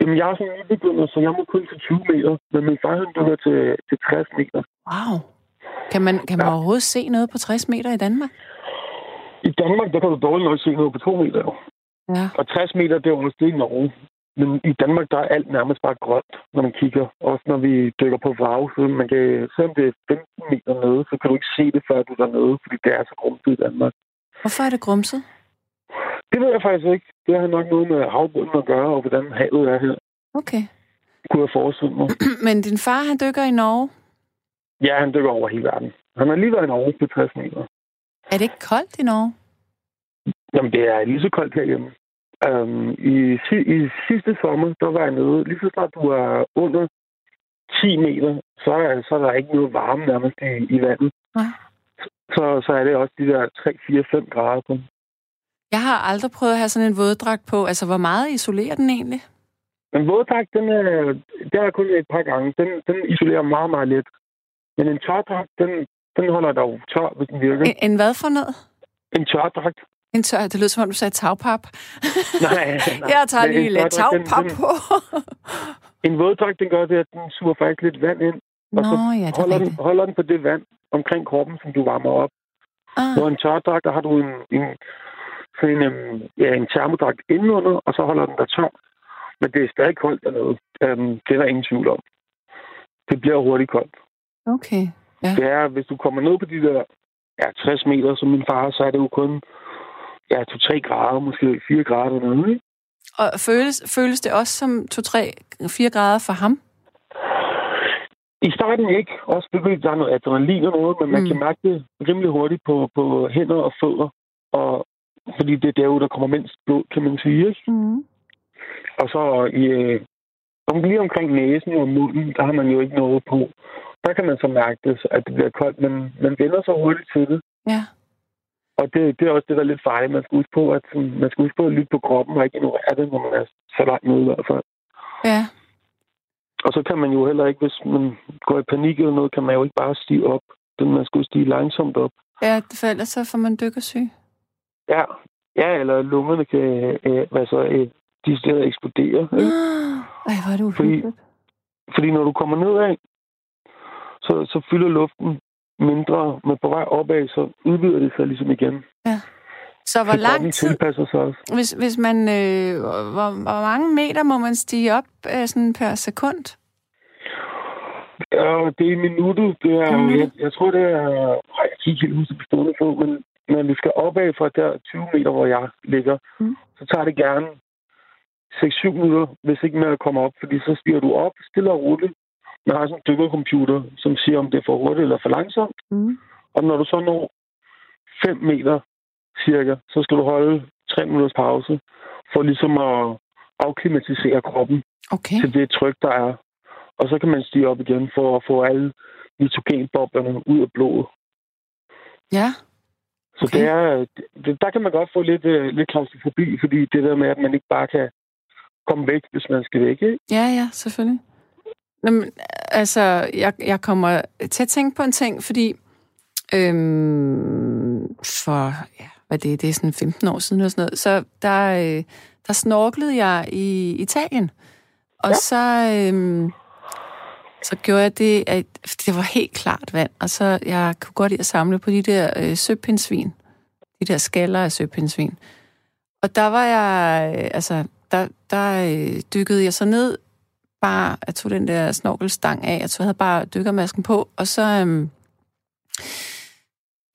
Jamen, jeg er sådan en nybegynder, så jeg må kun til 20 meter. Men min far, han dykker til, til 60 meter. Wow. Kan man, kan man Ja. overhovedet se noget på 60 meter i Danmark? I Danmark, der kan du dårligt nok se noget på 2 meter. jo. Ja. Og 60 meter, det er også det i Norge. Men i Danmark, der er alt nærmest bare grønt, når man kigger. Også når vi dykker på vrag. Så man kan, selvom det er 15 meter nede, så kan du ikke se det, før du er dernede, fordi det er så grumset i Danmark. Hvorfor er det grumset? Det ved jeg faktisk ikke. Det har nok noget med havbunden at gøre, og hvordan havet er her. Okay. Kunne jeg forestille mig. Men din far, han dykker i Norge. Ja, han dykker over hele verden. Han har lige været i Norge på 60 meter. Er det ikke koldt i Norge? Jamen, det er lige så koldt herhjemme. Um, i, I sidste sommer, der var jeg nede. Lige så snart du er under 10 meter, så er, så er der ikke noget varme nærmest i, i vandet. Nej. Så, så er det også de der 3, 4, 5 grader. På. Jeg har aldrig prøvet at have sådan en våddragt på. Altså, hvor meget isolerer den egentlig? Men våddragt, den er, det er kun et par gange. Den, den isolerer meget, meget let. Men en tørdragt, den, den holder dig jo tør, hvis den virker. En, en hvad for noget? En tørdragt? En tør, det lød som om, du sagde tagpap. Nej, nej. Jeg tager lige en lidt tagpap på. En våddragt, den gør det, at den suger faktisk lidt vand ind. Nå, og så ja, det er holder, den, holder den på det vand omkring kroppen, som du varmer op. Ah, På en tørdragt, der har du en, en, sådan en, øhm, ja, en termodragt indenunder, og så holder den dig tør. Men det er stadig koldt dernede. Um, det er der ingen tvivl om. Det bliver hurtigt koldt. Okay. Det er, hvis du kommer ned på de der ja, 60 meter, som min far, så er det jo kun ja, 2-3 grader, måske 4 grader dernede. Ikke? Og føles, føles det også som 2-3-4 grader for ham? I starten ikke. Også fordi der er noget adrenalin og noget, men man Mm. kan mærke det rimelig hurtigt på, på hænder og fødder. Og, fordi det er der, der kommer mindst blod, kan man sige. Ikke? Mm. Og så i, øh, lige omkring næsen og munden, der har man jo ikke noget på. Der kan man så mærke det, at det bliver koldt, men man vender sig hurtigt til det. Ja. Og det, det er også det, der er lidt farligt. Man skal huske på, at sådan, man skal huske på at lytte på kroppen og ikke ignorere det, når man er så langt nede i hvert fald. Ja. Og så kan man jo heller ikke, hvis man går i panik eller noget, kan man jo ikke bare stige op. Den man skulle stige langsomt op. Ja, for ellers så får man dykkersyg. Ja, ja eller lungerne kan øh, så, øh, de steder eksplodere. Ikke? Ej, hvor er det Fordi- uhyggeligt. Fordi når du kommer nedad, så, så fylder luften mindre, men på vej opad, så udvider det sig ligesom igen. Så hvor Så lang tid, tilpasser sig også. hvis, hvis man, øh, hvor, hvor mange meter må man stige op øh, sådan per sekund? Ja, det er i minuttet. Det er, minut? jeg, jeg, tror, det er... Ej, jeg kan ikke helt huske på stående fod, men når vi skal opad fra der 20 meter, hvor jeg ligger, Mm. mm. så tager det gerne 6-7 minutter, hvis ikke med at komme op, fordi så stiger du op stille og roligt, man har sådan en dykkercomputer, som siger, om det er for hurtigt eller for langsomt. Mm. Og når du så når 5 meter cirka, så skal du holde 3 minutters pause, for ligesom at afklimatisere kroppen Okay. til det tryk, der er. Og så kan man stige op igen for at få alle nitrogenboblerne ud af blodet. Ja. Så Okay. det er, det, der kan man godt få lidt, øh, lidt klaustrofobi, fordi det der med, at man ikke bare kan komme væk, hvis man skal væk. Ikke? Ja, ja, selvfølgelig. Jamen, altså, jeg, jeg kommer til at tænke på en ting, fordi øhm, for, ja, hvad det er, det? Er sådan 15 år siden eller sådan noget, så der, øh, der snorklede jeg i Italien, og ja. så, øhm, så gjorde jeg det, at det var helt klart vand, og så jeg kunne godt lide at samle på de der øh, søpindsvin, de der skaller af søpindsvin. Og der var jeg, øh, altså, der, der øh, dykkede jeg så ned, bare, jeg tog den der snorkelstang af, jeg tog, jeg havde bare dykkermasken på, og så, øhm,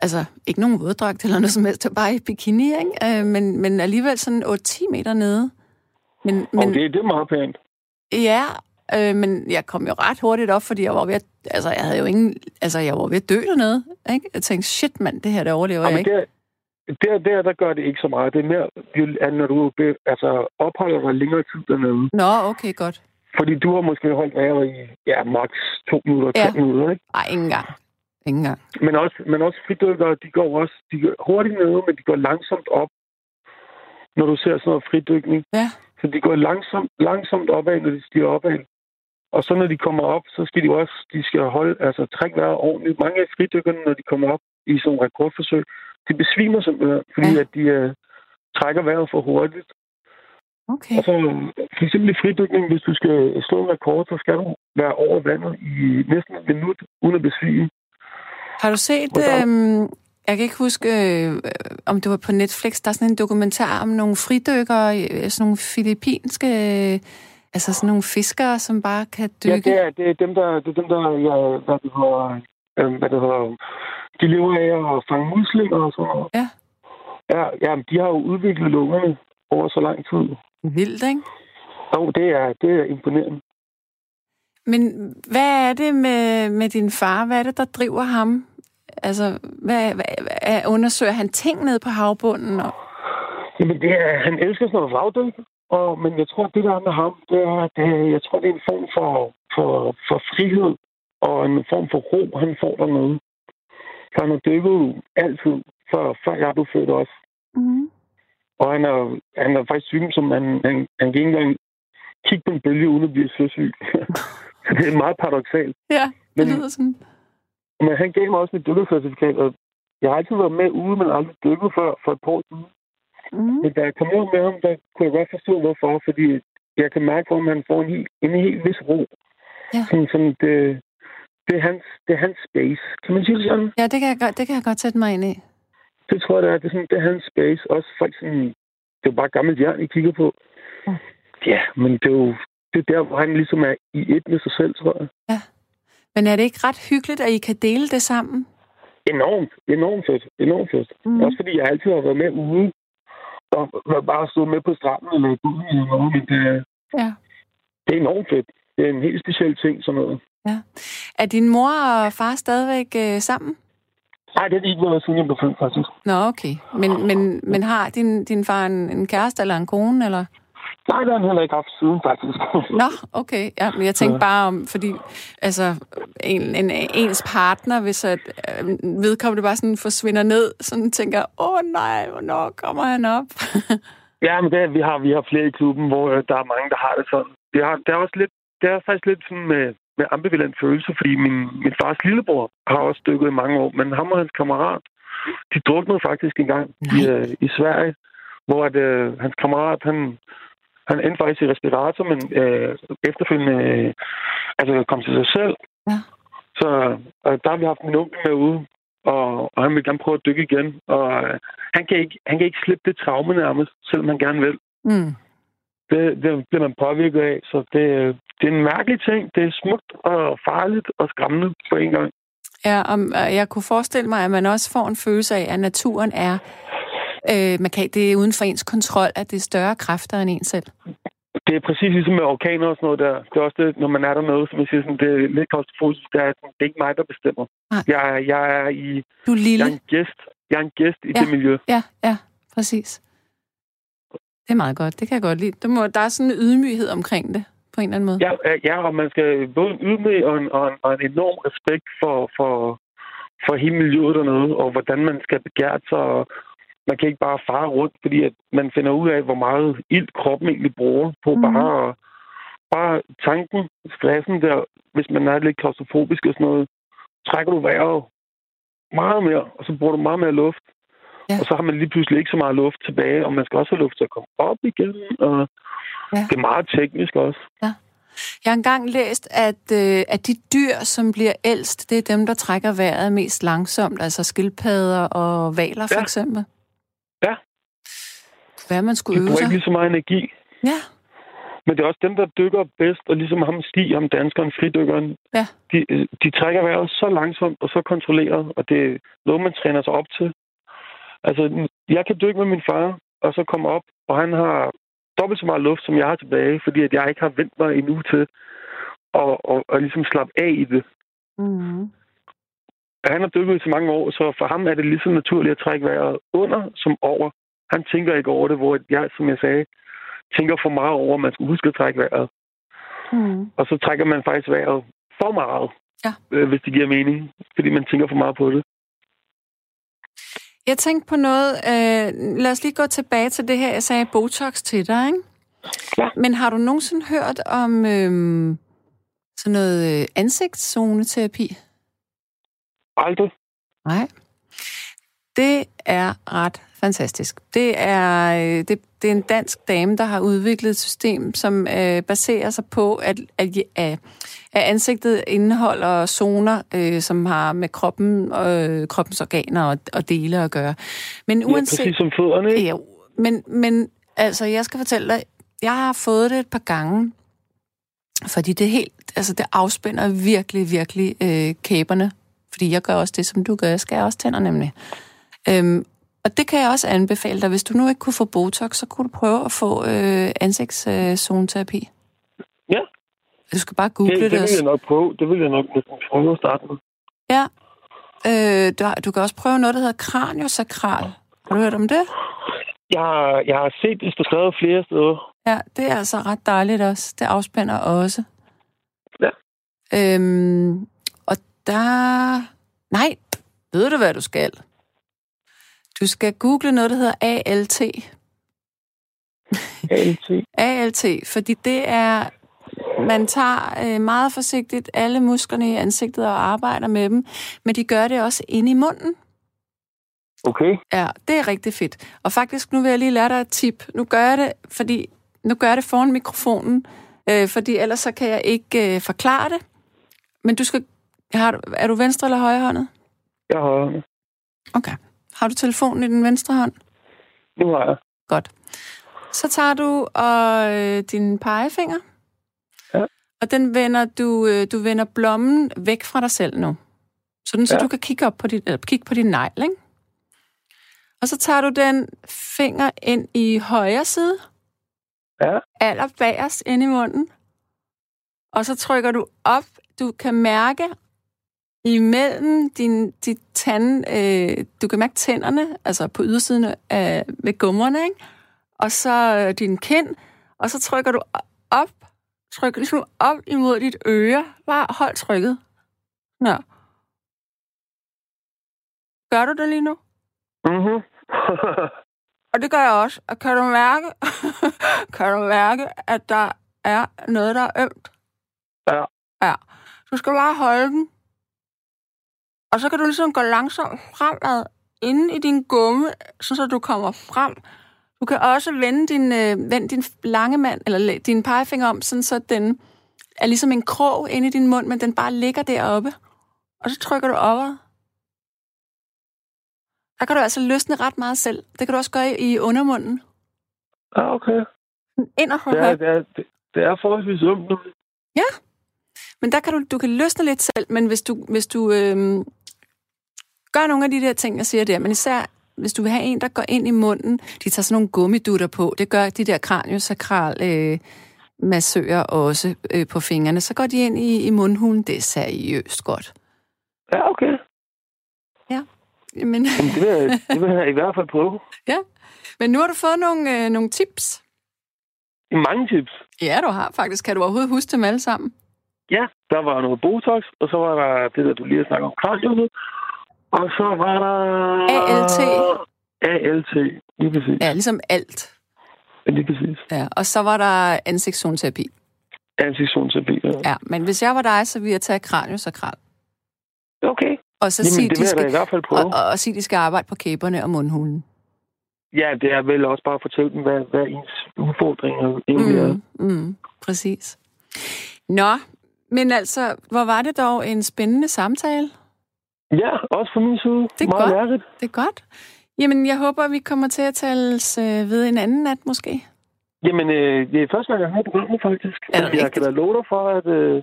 altså, ikke nogen våddragt eller noget som helst, det var bare i bikini, ikke? Øh, men, men alligevel sådan 8-10 meter nede. Men, Men... Og det, er meget pænt. ja, øh, men jeg kom jo ret hurtigt op, fordi jeg var ved at, altså, jeg havde jo ingen, altså, jeg var ved at dø dernede, ikke? Jeg tænkte, shit mand, det her, det overlever Ja, jeg ikke. der, der, der, der gør det ikke så meget. Det er mere, at når du altså, opholder dig længere tid dernede. Nå, okay, godt. Fordi du har måske holdt vejret i ja, maks to minutter, tre Ja. minutter. Ikke? Ej, ingen gang. Ingen gang. Men også, men også fridykkere, de går også de går hurtigt ned, men de går langsomt op, når du ser sådan noget fridykning. Ja. Så de går langsomt, langsomt opad, når de stiger opad. Og så når de kommer op, så skal de også de skal holde, altså trække vejret ordentligt. Mange af fridykkerne, når de kommer op i sådan nogle rekordforsøg, de besvimer simpelthen, fordi ja. at de uh, trækker vejret for hurtigt. Okay. Og så for eksempel i fridykning, hvis du skal slå en rekord, så skal du være over vandet i næsten et minut, uden at besvime. Har du set, øhm, jeg kan ikke huske, øh, om det var på Netflix, der er sådan en dokumentar om nogle fridykkere, øh, sådan nogle filippinske, øh, altså sådan nogle fiskere, som bare kan Ja, dykke. det er, det er dem, der, det er dem, der ja, hvad det hedder, øh, hvad det hedder, de lever af at fange muslinger og sådan noget. Ja. Ja, ja, de har jo udviklet lungerne over så lang tid. Vildt, ikke? Og det er, det er imponerende. Men hvad er det med, med din far? Hvad er det, der driver ham? Altså, hvad, hvad, hvad undersøger han ting nede på havbunden? Og, Jamen, det er, han elsker sådan noget vragdyk, og, men jeg tror, det der er med ham, det er, det, jeg tror, det er en form for, for, for frihed og en form for ro, han får dernede. Så han har dykket altid, før, før jeg blev født også. mm, Og han er, han er faktisk syg, som han, han, han kan ikke engang kigge på en bølge, uden at blive søsyg. Det er meget paradoxalt. ja, det Men- lyder sådan. Men han gav mig også mit dykkercertifikat, og jeg har altid været med ude, men aldrig dykket før for et par år siden. Mm, Men da jeg kom ud med ham, der kunne jeg godt forstå, hvorfor. Fordi jeg kan mærke, hvor man får en helt, en helt vis ro. Ja. Sådan, sådan det, det, er hans, det er hans space. Kan man sige det sådan? ja, det kan, jeg godt, det kan jeg godt sætte mig ind i. Det tror jeg, det er. Det er, sådan, det er hans space. Også folk sådan, det er bare gammelt jern, I kigger på. Ja. Ja, men det er jo det er der, hvor han ligesom er i et med sig selv, tror jeg. Men er det ikke ret hyggeligt, at I kan dele det sammen? Enormt, enormt fedt. Enormt fedt. Mm. Også fordi jeg altid har været med ude. Og været bare stået med på stranden eller i byen eller noget. Men det, Ja. det er enormt fedt. Det er en helt speciel ting, sådan noget. Er din mor og far stadigvæk øh, sammen? Nej, det er ikke været siden jeg blev født, faktisk. Nå, okay. Men, men, men har din, din far en, en kæreste eller en kone, eller? Nej, det har han heller ikke haft siden, faktisk. Nå, okay. Ja, men jeg tænkte bare om, fordi altså, en, en, ens partner, hvis at, øh, vedkommende bare sådan forsvinder ned, sådan tænker, åh nej, hvornår kommer han op? ja, men det, vi, har, vi har flere i klubben, hvor øh, der er mange, der har det sådan. Det, har, det er også lidt, det er faktisk lidt sådan med, med ambivalent følelse, fordi min, min fars lillebror har også dykket i mange år, men ham og hans kammerat, de druknede faktisk en gang i, øh, i Sverige, hvor at, øh, hans kammerat, han, han endte faktisk i respirator, men øh, efterfølgende øh, altså, kom til sig selv. Ja. Så øh, der har vi haft min onkel med ude, og, og han vil gerne prøve at dykke igen. Og øh, han, kan ikke, han kan ikke slippe det traume nærmest, selvom han gerne vil. Mm. Det, det bliver man påvirket af, så det, øh, det er en mærkelig ting. Det er smukt og farligt og skræmmende på en gang. Ja, og jeg kunne forestille mig, at man også får en følelse af, at naturen er, øh, man kan, det er uden for ens kontrol, at det er større kræfter end en selv. det er præcis ligesom med orkaner og sådan noget der. Det er også det, når man er dernede, som jeg siger, sådan, det er lidt klaustrofobisk, det er, det er ikke mig, der bestemmer. Nej. Jeg, jeg er i, Du er lille. jeg er en gæst, jeg er en gæst i Ja. det miljø. Ja, ja, præcis. Det er meget godt. Det kan jeg godt lide. Der, må, der er sådan en ydmyghed omkring det, på en eller anden måde. Ja, ja, ja, og man skal både en ydmyg og en, og, en, og en enorm respekt for, for, for hele miljøet dernede, og hvordan man skal begære sig. Og man kan ikke bare fare rundt, fordi at man finder ud af, hvor meget ild kroppen egentlig bruger på mm. bare, bare tanken, stressen der, hvis man er lidt klaustrofobisk og sådan noget, trækker du vejret meget mere, og så bruger du meget mere luft. Ja. Og så har man lige pludselig ikke så meget luft tilbage, og man skal også have luft til at komme op igen. Og Ja. det er meget teknisk også. Jeg har engang læst, at, øh, at de dyr, som bliver ældst, det er dem, der trækker vejret mest langsomt, altså skildpadder og valer for Ja. eksempel. Hvad man skulle De øve bruger sig. ikke lige så meget energi. Ja, Men det er også dem, der dykker bedst, og ligesom ham Stig, ham danskeren, fridykkeren, Ja. de, øh, de trækker vejret så langsomt og så kontrolleret, og det er noget, man træner sig op til. Altså, jeg kan dykke med min far, og så komme op, og han har dobbelt så meget luft, som jeg har tilbage, fordi at jeg ikke har vendt mig endnu til at, at, at ligesom slappe af i det. mm. Han har dykket i så mange år, så for ham er det lige så naturligt at trække vejret under som over. Han tænker ikke over det, hvor jeg, som jeg sagde, tænker for meget over, at man skal huske at trække vejret. Mm. Og så trækker man faktisk vejret for meget, Ja. øh, hvis det giver mening, fordi man tænker for meget på det. Jeg tænkte på noget. Øh, lad os lige gå tilbage til det her, jeg sagde Botox til dig, ikke? Ja. Men har du nogensinde hørt om øh, sådan noget øh, ansigtszoneterapi? Aldrig. Nej. Det er ret fantastisk. Det er, øh, det, det er en dansk dame, der har udviklet et system, som øh, baserer sig på, at, at, at, ansigtet indeholder zoner, øh, som har med kroppen, øh, kroppens organer og, og dele at gøre. Men Ja, uanset... præcis som fødderne? Ja, men, men altså, jeg skal fortælle dig, jeg har fået det et par gange, fordi det helt, altså det afspænder virkelig, virkelig øh, kæberne. Fordi jeg gør også det, som du gør. Jeg skærer også tænder nemlig. Øhm, og det kan jeg også anbefale dig. Hvis du nu ikke kunne få Botox, så kunne du prøve at få øh, ansigtszoneterapi. Ja. Du skal bare google Det, det. det vil jeg nok prøve. Det vil jeg nok prøve at starte med. Ja. Øh, du, har- du kan også prøve noget, der hedder kraniosakral. Har du hørt om det? Jeg, har- jeg har set det beskrevet flere steder. Ja, det er altså ret dejligt også. Det afspænder også. Ja. Øhm, og der... Nej, ved du, hvad du skal? Du skal google noget, der hedder ALT. ALT. ALT, fordi det er... Man tager øh, meget forsigtigt alle musklerne i ansigtet og arbejder med dem, men de gør det også inde i munden. Okay. Ja, det er rigtig fedt. Og faktisk, nu vil jeg lige lære dig et tip. Nu gør jeg det, fordi nu gør jeg det foran mikrofonen, øh, fordi ellers så kan jeg ikke øh, forklare det. Men du skal... Har, er du venstre eller højrehåndet? Jeg har... Okay. Har du telefonen i den venstre hånd? Nu har jeg. Godt. Så tager du og øh, din pegefinger. Ja. Og den vender du, øh, du vender blommen væk fra dig selv nu. Sådan, så Ja. du kan kigge, op på dit, eller, kigge på din negl, ikke? Og så tager du den finger ind i højre side. Ja. Aller bagerst ind i munden. Og så trykker du op. Du kan mærke imellem din, dit tand, øh, du kan mærke tænderne, altså på ydersiden af, ved gummerne, ikke? Og så øh, din kind, og så trykker du op, trykker ligesom op imod dit øre. Bare hold trykket. Nå. Gør du det lige nu? Mhm. Og det gør jeg også. Og kan du mærke, kan du mærke, at der er noget, der er ømt? Ja. Ja. Du skal bare holde den. Og så kan du ligesom gå langsomt fremad inde i din gumme, så du kommer frem. Du kan også vende din, øh, vende din lange mand, eller din pegefinger om, sådan så den er ligesom en krog inde i din mund, men den bare ligger deroppe. Og så trykker du opad. Der kan du altså løsne ret meget selv. Det kan du også gøre i, undermunden. ja, okay. Ind og Det er, det er, det, er forholdsvis ømt nu. Men der kan du, du kan løsne lidt selv, men hvis du, hvis du øhm, gør nogle af de der ting, jeg siger der, men især hvis du vil have en, der går ind i munden, de tager sådan nogle gummidutter på, det gør de der kraniosakral øh, massører også øh, på fingrene. Så går de ind i, i mundhulen. Det er seriøst godt. Ja, okay. Men, Jamen, det, vil jeg, det vil jeg i hvert fald prøve. ja. Men nu har du fået nogle, øh, nogle tips. Mange tips. Ja, du har faktisk. Kan du overhovedet huske dem alle sammen? Ja, der var noget Botox, og så var der det, der du lige har snakket om, kraniumet. Og så var der... ALT. ALT, lige præcis. Ja, ligesom alt. Ja. Lige præcis. Ja. Og så var der ansigtszoneterapi. Ansigtszoneterapi. Ja. Ja, men hvis jeg var dig, så ville jeg tage kranius og kral. Okay. Og så Jamen, sige, de skal, i hvert fald prøve. og, og, og sige, de skal arbejde på kæberne og mundhulen. Ja, det er vel også bare at fortælle dem, hvad, hvad ens udfordringer egentlig er. Mm, mm, præcis. Nå, men altså, hvor var det dog en spændende samtale? Ja, også fra min side. Det er Meget godt. Det er godt. Jamen, jeg håber, vi kommer til at tales øh, ved en anden nat, måske. Jamen, øh, det er første gang, jeg har programmet, faktisk. Er det Og jeg rigtigt? kan da love dig for, at øh,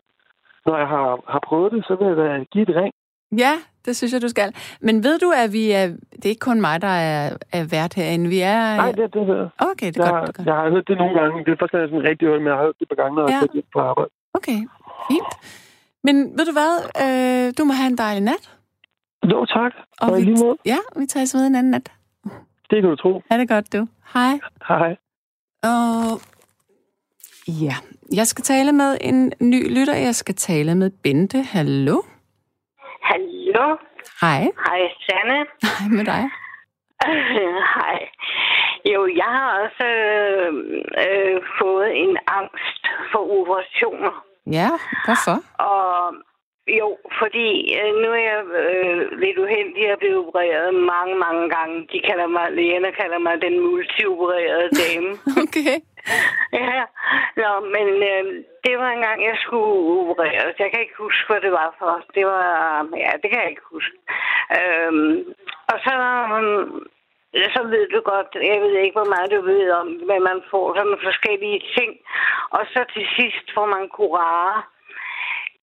når jeg har, har prøvet det, så vil jeg da give et ring. Ja, det synes jeg, du skal. Men ved du, at vi er... Det er ikke kun mig, der er, er vært herinde. Vi er... Nej, det, det, det, Okay, det er jeg, godt. Det er godt. jeg har hørt det nogle gange. Det er første gang, jeg sådan rigtig hørt, men jeg har hørt det et par gange, når jeg Ja. har kørt på arbejde. Okay, fint. Men ved du hvad? Øh, du må have en dejlig nat. Jo, tak. Og, og vi, lige måde, ja, vi tages ved en anden nat. det kan du tro. Ha' det godt, du. Hej. Hej. Og ja, jeg skal tale med en ny lytter. Jeg skal tale med Bente. Hallo? Hallo. Hej. Hej, Sanne. Hej med dig. Hej. Jo, jeg har også øh, øh, fået en angst for operationer. Ja, hvorfor? Og jo, fordi øh, nu er jeg øh, lidt uheldig at blive opereret mange, mange gange. De kalder mig, lægerne kalder mig den multiopererede dame. Okay. Ja, Nå, men øh, det var en gang, jeg skulle opereres. Jeg kan ikke huske, hvad det var for. Det var, ja, det kan jeg ikke huske. Øhm, og så, um, så ved du godt, jeg ved ikke, hvor meget du ved om, men man får sådan forskellige ting. Og så til sidst får man kurare.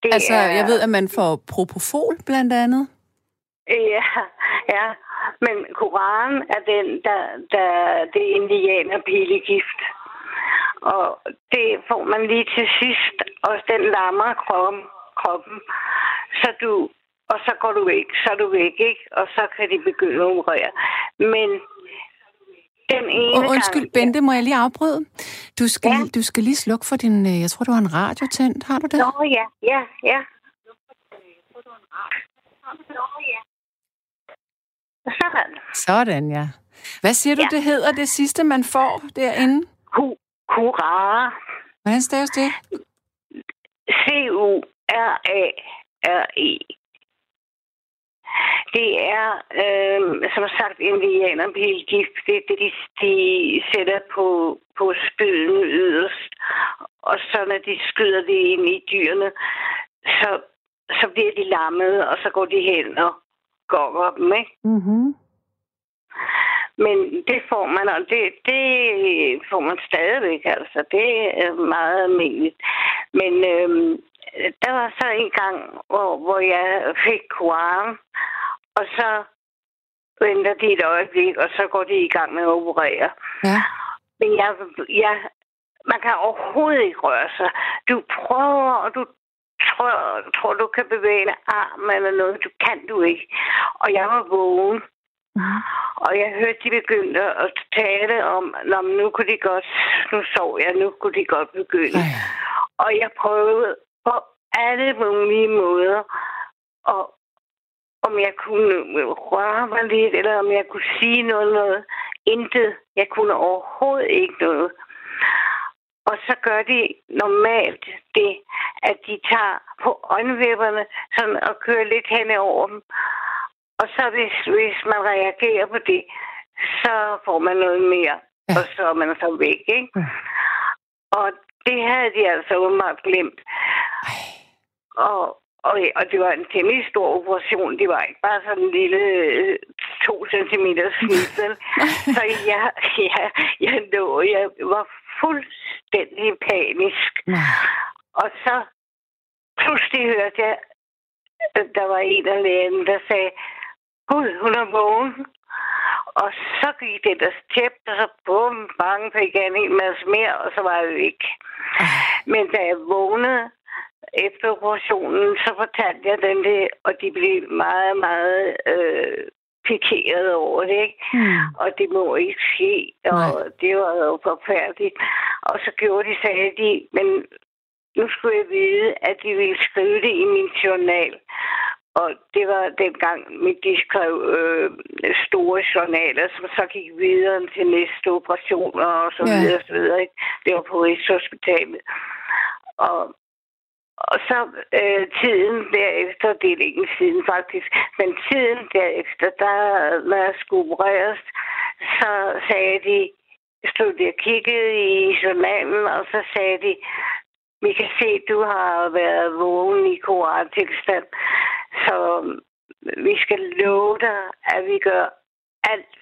Det Altså, jeg ved, at man får propofol blandt andet. Ja, ja. Men Koranen er den, der, der det er indianerpilegift. Og det får man lige til sidst, og den lammer kroppen, kroppen. Så du, og så går du væk, så er du væk, ikke? Og så kan de begynde at operere. Men den ene Og undskyld, gang... Bente, må jeg lige afbryde? Du skal, Ja. du skal lige slukke for din... øh, Jeg tror, du har en radio tændt. Har du det? Nå, ja, ja, ja. Sådan. Sådan, ja. Hvad siger du, Ja. det hedder det sidste, man får derinde? Ku- Kurare. Hvordan staves det? C-U-R-A-R-E. Det er, øh, som sagt, indianerpilgift. Det er det, de, de sætter på, på spydene yderst. Og så når de skyder det ind i dyrene, så, så bliver de lammede, og så går de hen og gokker dem, ikke? Mm-hmm. Men det får man, og det, det får man stadigvæk, altså. Det er meget almindeligt. Men øhm, der var så en gang, hvor, hvor jeg fik koran, og så venter de et øjeblik, og så går de i gang med at operere. Ja. Men jeg, jeg, man kan overhovedet ikke røre sig. Du prøver, og du tror, tror du kan bevæge en arm eller noget. Du kan du ikke. Og jeg var vågen. Og jeg hørte, de begyndte at tale om, Nå, nu kunne de godt, nu sov jeg, nu kunne de godt begynde. Ej. Og jeg prøvede på alle mulige måder, og om jeg kunne røre mig lidt, eller om jeg kunne sige noget, noget. Intet. Jeg kunne overhovedet ikke noget. Og så gør de normalt det, at de tager på øjenvipperne sådan, og kører lidt hen over dem. Og så hvis, hvis man reagerer på det, så får man noget mere. Ja. Og så er man så væk, ikke? Ja. Og det havde de altså åbenbart glemt. Og, og, og det var en temmelig stor operation. Det var ikke bare sådan en lille øh, to centimeter snit. så jeg, jeg, jeg, lå, jeg var fuldstændig panisk. Og så pludselig hørte jeg, at der var en af lægen, der sagde, Gud, hun er vågen. og så gik det der tæt, og så bum, bang, fik jeg en hel masse mere, og så var jeg væk. Men da jeg vågnede efter operationen, så fortalte jeg den det, og de blev meget, meget øh, pikeret over det, ikke? Mm. Og det må ikke ske, og Nej. det var jo forfærdeligt. Og så gjorde de, sagde de, men nu skulle jeg vide, at de ville skrive det i min journal. Og det var dengang, mit de skrev øh, store journaler, som så gik videre til næste operationer og så Ja. videre og så videre. Ikke? Det var på Rigshospitalet. Og, og så øh, tiden derefter, det er ikke en siden faktisk, men tiden derefter, der, når jeg skulle opereres, så sagde de, stod de og kiggede i journalen, og så sagde de, vi kan se, at du har været vågen i tilstand, så vi skal love dig, at vi gør alt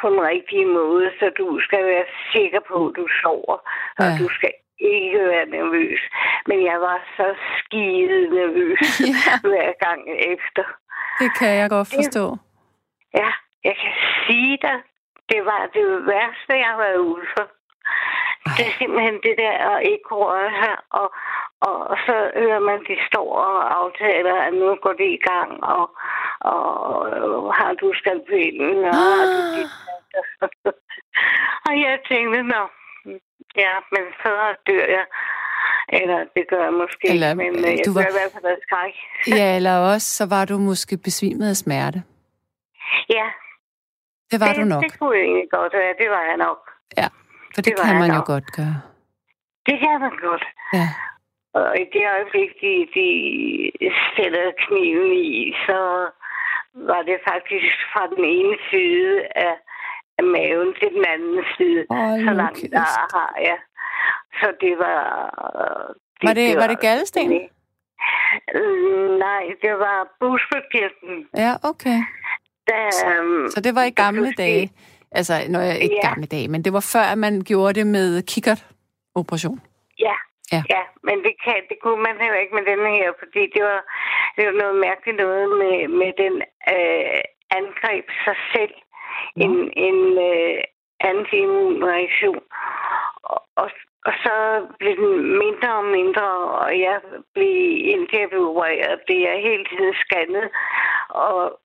på den rigtige måde, så du skal være sikker på, at du sover, og Ja. du skal ikke være nervøs. Men jeg var så skide nervøs Ja. hver gang efter. Det kan jeg godt forstå. Ja, jeg kan sige dig, det var det værste, jeg har været ude for. Det er simpelthen det der at ikke røre sig, og, og, så hører man, de står og aftaler, at nu går det i gang, og, og, og har du skalpellen, og har du dit, og jeg tænkte, nå, ja, men så dør jeg. Eller det gør jeg måske, Eller, men øh, øh, jeg du var- i hvert fald af skræk. Ja, eller også, så var du måske besvimet af smerte. Ja, Det var det, du nok. det kunne jeg egentlig godt være. Det var jeg nok. Ja, for det, det kan man jo nok. godt gøre. Det kan man godt. Ja. Og i det øjeblik, de, de sætter kniven i, så var det faktisk fra den ene side af, af maven til den anden side. Hold så langt kæft. der har jeg. Så det var... Var det, var det galdesten? Øh, nej, det var Busbekirken. Ja, okay. Der, øhm, Så det var i gamle dage. Altså, når jeg, ikke Ja. gamle dage, men det var før, man gjorde det med kikkert-operation. Ja. Ja. ja. men det, kan, det kunne man heller ikke med denne her, fordi det var, det var noget mærkeligt noget med, med den øh, angreb sig selv. Nå. En, en øh, anti-immunreaktion. Og, og, så blev den mindre og mindre, og jeg blev, indtil jeg blev opereret, blev jeg hele tiden scannet. Og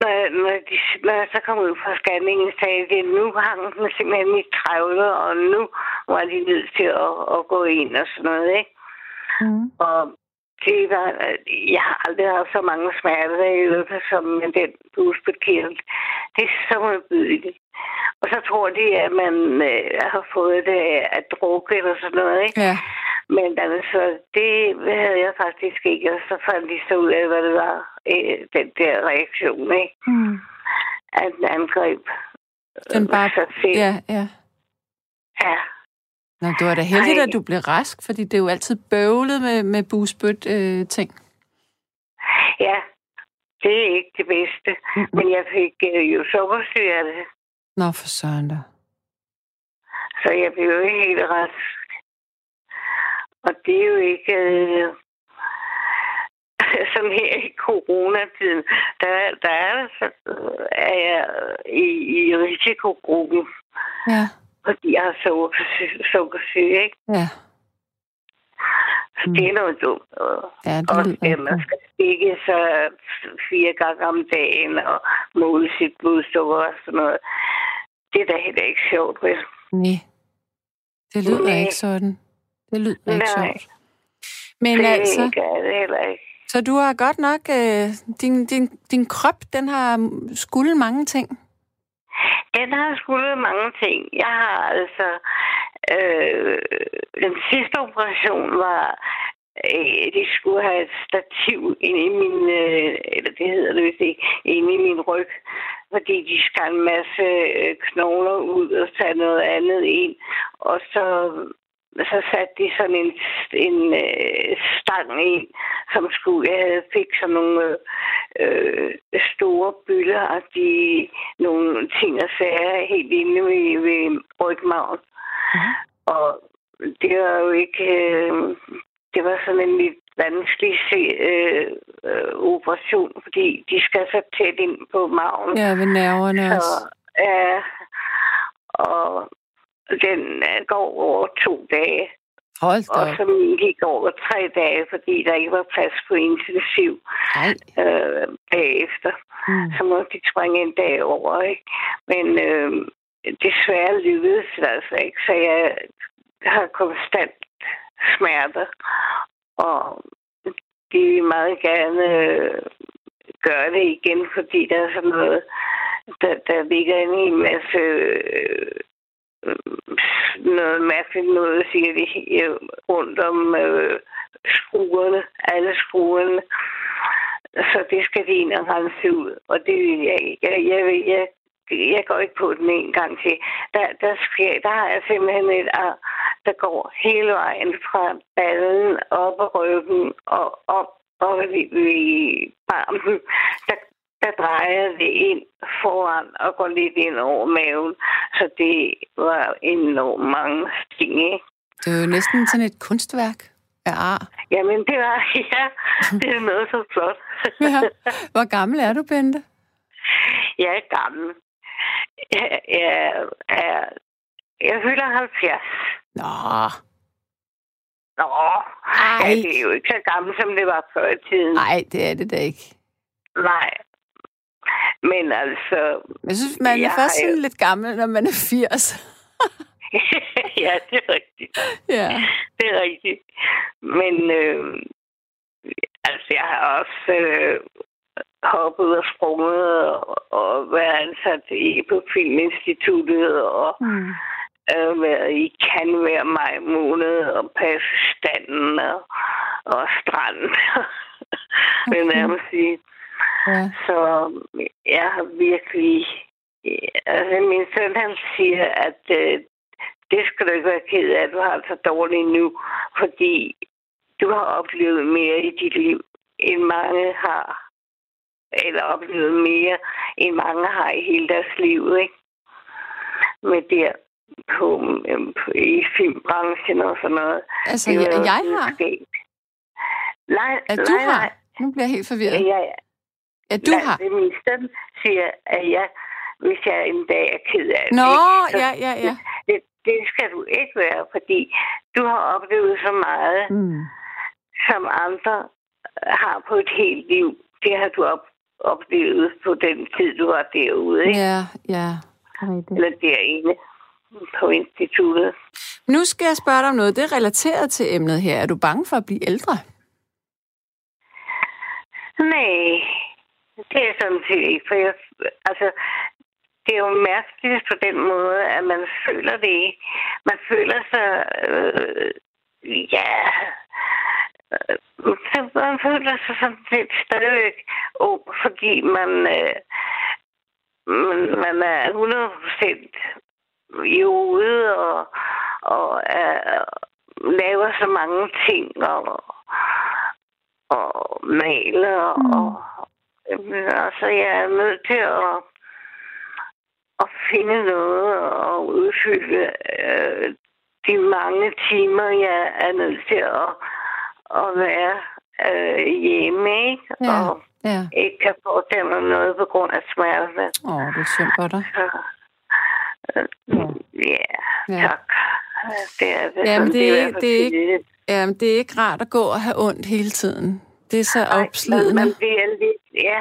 når, når, de, når jeg så kom ud fra scanningen, sagde de, nu hang den simpelthen i trævler, og nu var de nødt til at, at gå ind og sådan noget, ikke? Mm. Og det var, jeg har aldrig haft så mange smerter i øvrigt, som med den busbekirkel. Det er så modbydeligt. Og så tror de, at man øh, har fået det af druk eller sådan noget, ikke? Ja. Men altså, det havde jeg faktisk ikke, og så fandt de så ud af, hvad det var, øh, den der reaktion, ikke? Mm. At den angreb Den bare... selv. Ja, ja. ja. Nå, det var da heldigt, Ej. at du blev rask, fordi det er jo altid bøvlet med, med busbødt øh, ting. Ja, det er ikke det bedste. Men jeg fik øh, jo sukkersyge af det, Nå, for søren da. så jeg blev jo ikke helt rask. Og det er jo ikke... Øh, som her i coronatiden, der, der er, så, øh, er jeg i, i risikogruppen, Ja, fordi jeg har sukkersyge, sukkersyge ikke? ja. Mm. det er noget dumt. Og Ja, det også lyder det, ikke man skal stikke så fire gange om dagen og måle sit blodsukker og sådan noget. Det er da heller ikke sjovt, vel? Nej, det lyder Nej. ikke sådan. Det lyder ikke Nej. sjovt. Men det altså, gør det heller ikke. så du har godt nok... Øh, din, din, din krop, den har skulle mange ting. Den har skulle mange ting. Jeg har altså... Øh, den sidste operation var... Øh, de skulle have et stativ ind i min... Øh, eller det hedder det vist ikke. Inde i min ryg. Fordi de skar en masse øh, knogler ud og satte noget andet ind. Og så så satte de sådan en, en øh, stang ind, som skulle, jeg havde fik sådan nogle øh, store bylder, de nogle ting og sager helt inde ved, ved rygmagen. Mhm. Og det var jo ikke, øh, det var sådan en lidt vanskelig se, øh, øh, operation, fordi de skal så tæt ind på maven. Ja, ved nerverne Så, også. Ja, og den øh, går over to dage. Hold da Og så gik over tre dage, fordi der ikke var plads på intensiv Ej. øh, bagefter. Mm. Så måtte de springe en dag over, ikke? Men øh, desværre lykkedes det altså ikke, så jeg har konstant smerter. Og de vil meget gerne øh, gøre det igen, fordi der er sådan noget, der, der ligger en hel masse øh, Øh, noget mærkeligt noget, siger de, øh, rundt om øh, skruerne, alle skruerne. Så det skal de ind og rense ud, og det vil jeg ikke. Jeg, jeg, jeg, jeg, jeg går ikke på den en gang til. Der, der, sker, der har jeg simpelthen et ar, der går hele vejen fra ballen op og ryggen og op og i, i barmen. Der, der drejer det ind foran og går lidt ind over maven. Så det var enormt mange ting, ikke? Det er jo næsten sådan et kunstværk af ar. Jamen, det var, ja, det er noget så flot. Ja. Hvor gammel er du, Bente? jeg er gammel. Jeg, jeg, jeg, jeg fylder 70. Nå, Nå, Ej. ja, det er jo ikke så gammel, som det var før i tiden. nej, det er det da ikke. Nej. Men altså, Jeg synes, man er Jeg først har jo- sådan lidt gammel, når man er 80. ja, det er rigtigt. ja. Det er rigtigt. Men øh, altså, jeg har også øh, hoppet og sprunget og, og været ansat i på Filminstituttet og Mm. øh, været i Cannes hver maj måned og passe standen og, og stranden. Okay. nærmest sige. Ja. Så jeg har virkelig... Altså, min søn, han siger, at øh, det skal du ikke være ked af, at du har det så dårligt nu, fordi du har oplevet mere i dit liv, end mange har. Eller oplevet mere, end mange har i hele deres liv, ikke? Med der på, øhm, på i filmbranchen og sådan noget. Altså, Det jeg, jeg har. Nej, At du nej, har. nej. Nu bliver jeg helt forvirret. Ja, Ja, du Nej, har. Det min søn siger, at jeg, hvis jeg en dag er ked af det, Nå, så ja, ja, ja. det, det skal du ikke være, fordi du har oplevet så meget, Mm. som andre har på et helt liv. Det har du op, oplevet på den tid, du var derude, ikke? Ja, ja. det er rigtigt. Eller derinde på instituttet. Nu skal jeg spørge dig om noget. Det er relateret til emnet her. Er du bange for at blive ældre? Nej, det er sådan set ikke, for jeg, altså, det er jo mærkeligt på den måde, at man føler det ikke. Man føler sig, øh, ja, øh, så man føler sig sådan lidt stadigvæk ung, fordi man, øh, man, man er 100 procent i hovedet og, og er, laver så mange ting og, og maler Mm. mm. og Jamen, altså, jeg er nødt til at, at finde noget og udfylde øh, de mange timer, jeg er nødt til at, at være øh, hjemme, ikke? Ja. Og Ja. ikke kan foretage mig noget på grund af smerte. Åh, oh, det er synd for dig. Så, øh, ja, Ja. tak. Det er det. Jamen, det er i ikke- hvert fald det er ikke-. Jamen, det er ikke rart at gå og have ondt hele tiden. Det er så opslidende. Man, bliver lidt, ja,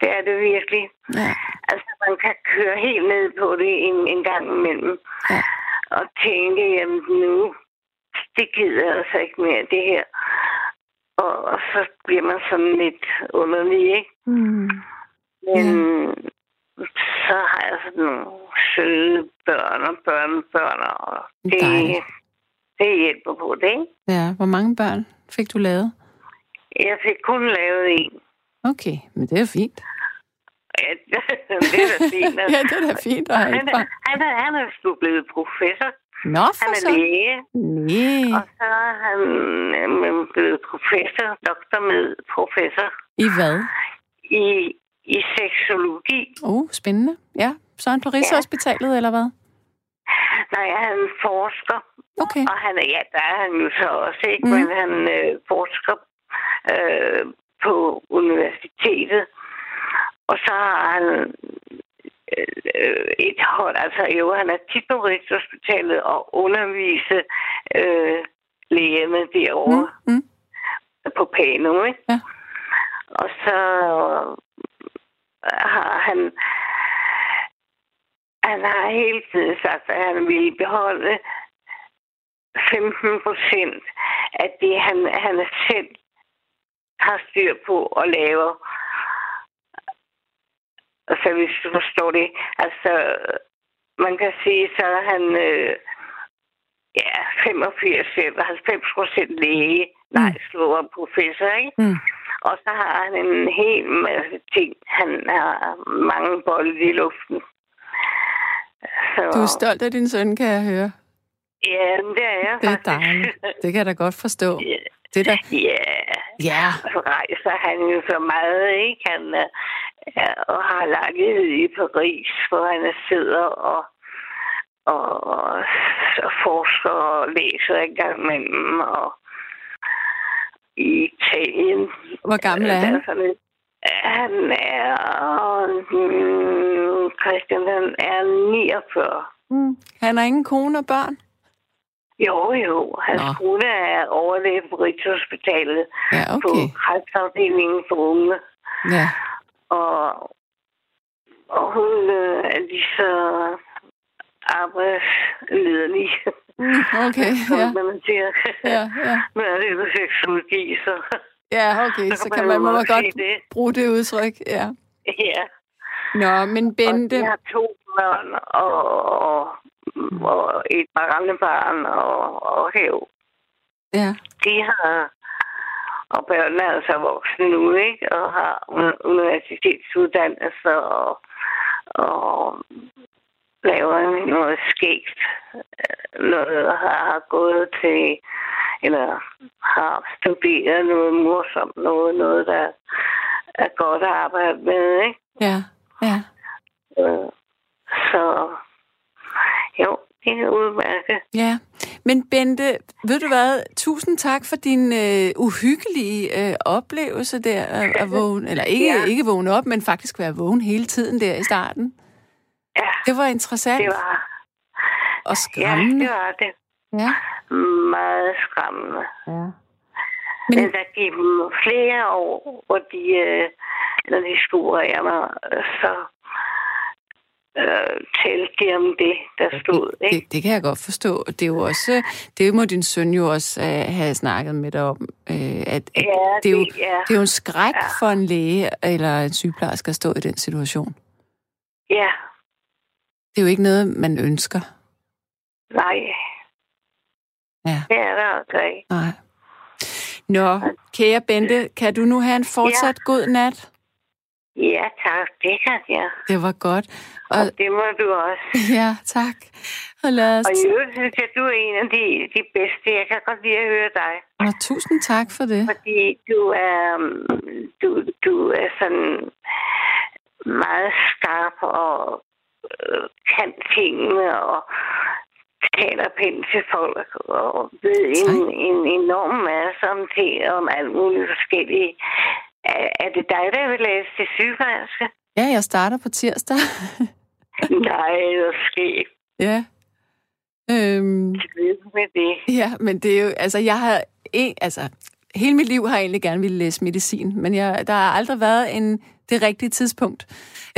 det er det virkelig. Ja. Altså, man kan køre helt ned på det en, en gang imellem. Ja. Og tænke, jamen nu, det gider jeg altså ikke mere, det her. Og, og så bliver man sådan lidt underlig, ikke? Mm. Men så har jeg sådan nogle søde børn og børnebørn, og det, Dejligt. det hjælper på det, ikke? Ja, hvor mange børn fik du lavet? Jeg fik kun lavet en. Okay, men det er fint. Ja, det er da fint. ja, det er da fint have han, er, han, er, han er sgu blevet professor. Nå, Han for er så. læge. Nej. Og så er han øhm, blevet professor, doktor med professor I hvad? i, i seksologi. Oh, spændende. Ja, så er han på Rigshospitalet, eller hvad? Nej, han forsker, Okay. og han er, ja, der er han jo så også, ikke? Mm. Men han øh, forsker øh, på universitetet. Og så har han øh, et hold. Altså jo, han er tit på Rigshospitalet og undervise øh, lægerne derovre Mm, mm. på Pano, ikke? Ja. Og så har han han har hele tiden sagt, at han ville beholde 15 procent af det, han, han selv har styr på og laver. Altså, hvis du forstår det. Altså, man kan sige, så er han øh, ja, 85 eller 90 procent læge. Nej, slår professor, ikke? Mm. Og så har han en hel masse ting. Han har mange bolde i luften. Så, Du er stolt af din søn, kan jeg høre. Ja, det er jeg Det er faktisk. dejligt. Det kan jeg da godt forstå. Ja. Det er da... Ja, Ja. og så rejser han jo så meget, ikke? Han øh, og har lejlighed i Paris, hvor han sidder og, og, og forsker og læser en gang imellem, og i Italien. Hvor gammel er han? Der sådan Han er, mm, Christian, han er 49. Mm. Han har ingen kone og børn? Jo, jo. Hans Nå. kone er overlæge på Rigshospitalet Ja, på okay. kræftafdelingen for unge. Ja. Og, og hun øh, er lige så arbejdslederlig, Mm, okay, ja. man siger. Ja, ja. Men det er jo seksologi, så... Ja, okay, så kan man, må man godt sige det. bruge det udtryk, ja. Ja. Nå, men Og Bente, de har to børn og, og, og et barnebarn og, og hæv. ja, de har, og børnene er altså voksne nu, ikke? Og har un- universitetsuddannelse og, og laver noget skægt. øh, Noget har, har gået til, eller har studeret noget morsomt, noget, noget der er godt at arbejde med, ikke? ja, ja. Øh, Så jo, det er udmærket. Ja, men Bente, ved du hvad? Tusind tak for din øh, uhyggelige øh, oplevelse der at, at vågne, eller ikke, Ja. ja. ikke vågne op, men faktisk være vågen hele tiden der i starten. Ja, Det var interessant det var, og ja, skræmmende. det var det. Ja. Meget skræmmende. ja. Men, Men- der gik dem flere år, hvor de, øh, når de skulle operere mig, så øh, talte de om det, der stod. Ikke? Det, det kan jeg godt forstå. Det er jo også, det må din søn jo også øh, have snakket med dig om, øh, at, at Ja, det, er jo, det- ja. det er jo en skræk Ja. for en læge eller en sygeplejerske at stå i den situation. Ja, Det er jo ikke noget, man ønsker. nej, Ja, det er der altså ikke. nej. Nå, kære Bente, kan du nu have en fortsat ja. god nat? Ja, tak, det kan jeg. Det var godt. Og, Og det må du også. ja, tak. Og lad os... Og i øvrigt synes jeg, du er en af de, de bedste. Jeg kan godt lide at høre dig. Og tusind tak for det. Fordi du er, mm, du, du er sådan meget skarp og øh, kan tingene og taler pænt til folk og ved en, en enorm masse om ting om alt muligt forskellige. Er, er det dig, der vil læse til sygeplejerske? Ja, jeg starter på tirsdag. Nej, det er sket. ja. Øhm, Tillykke med det. ja, men det er jo... Altså, jeg har... En, altså, hele mit liv har jeg egentlig gerne ville læse medicin, men jeg, der har aldrig været en, det rigtige tidspunkt.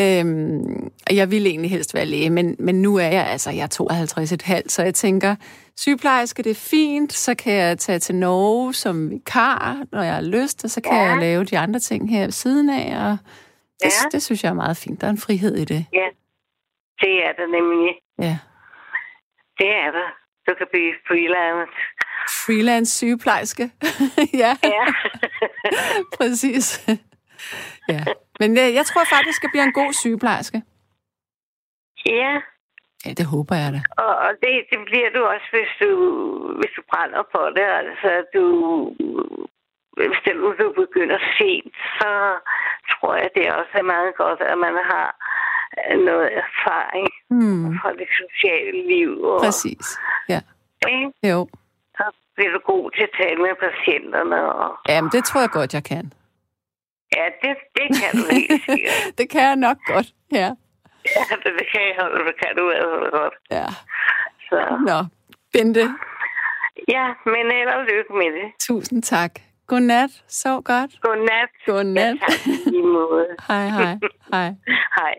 Øhm, og jeg ville egentlig helst være læge, men, men nu er jeg, altså, jeg er 52,5, så jeg tænker, sygeplejerske, det er fint, så kan jeg tage til Norge som vikar, når jeg har lyst, og så kan Ja. jeg lave de andre ting her ved siden af, og det, Ja. det synes jeg er meget fint. Der er en frihed i det. Ja, det er der nemlig. Ja. Det er der. Du kan blive freelance. Freelance sygeplejerske. ja, Ja. præcis. ja. Men øh, jeg tror faktisk, jeg bliver en god sygeplejerske. ja. Ja, det håber jeg da. Og, og det, det bliver du også, hvis du, hvis du brænder på det. Altså, du, hvis det, du begynder sent, så tror jeg, det også er meget godt, at man har noget erfaring Hmm. fra det sociale liv. Og, Præcis. Ja. Ikke? Jo. Så bliver du god til at tale med patienterne. Og, Jamen, det tror jeg godt, jeg kan. ja, det, det kan du helt sikkert. det kan jeg nok godt, ja. Ja, det, det kan jeg holde, det kan du altså godt. Ja. Så. Nå, Bente, Ja, men held og lykke med det. tusind tak. Godnat. Sov godt. Godnat. Godnat. Ja, tak i måde. Hej, hej. Hej. Hej.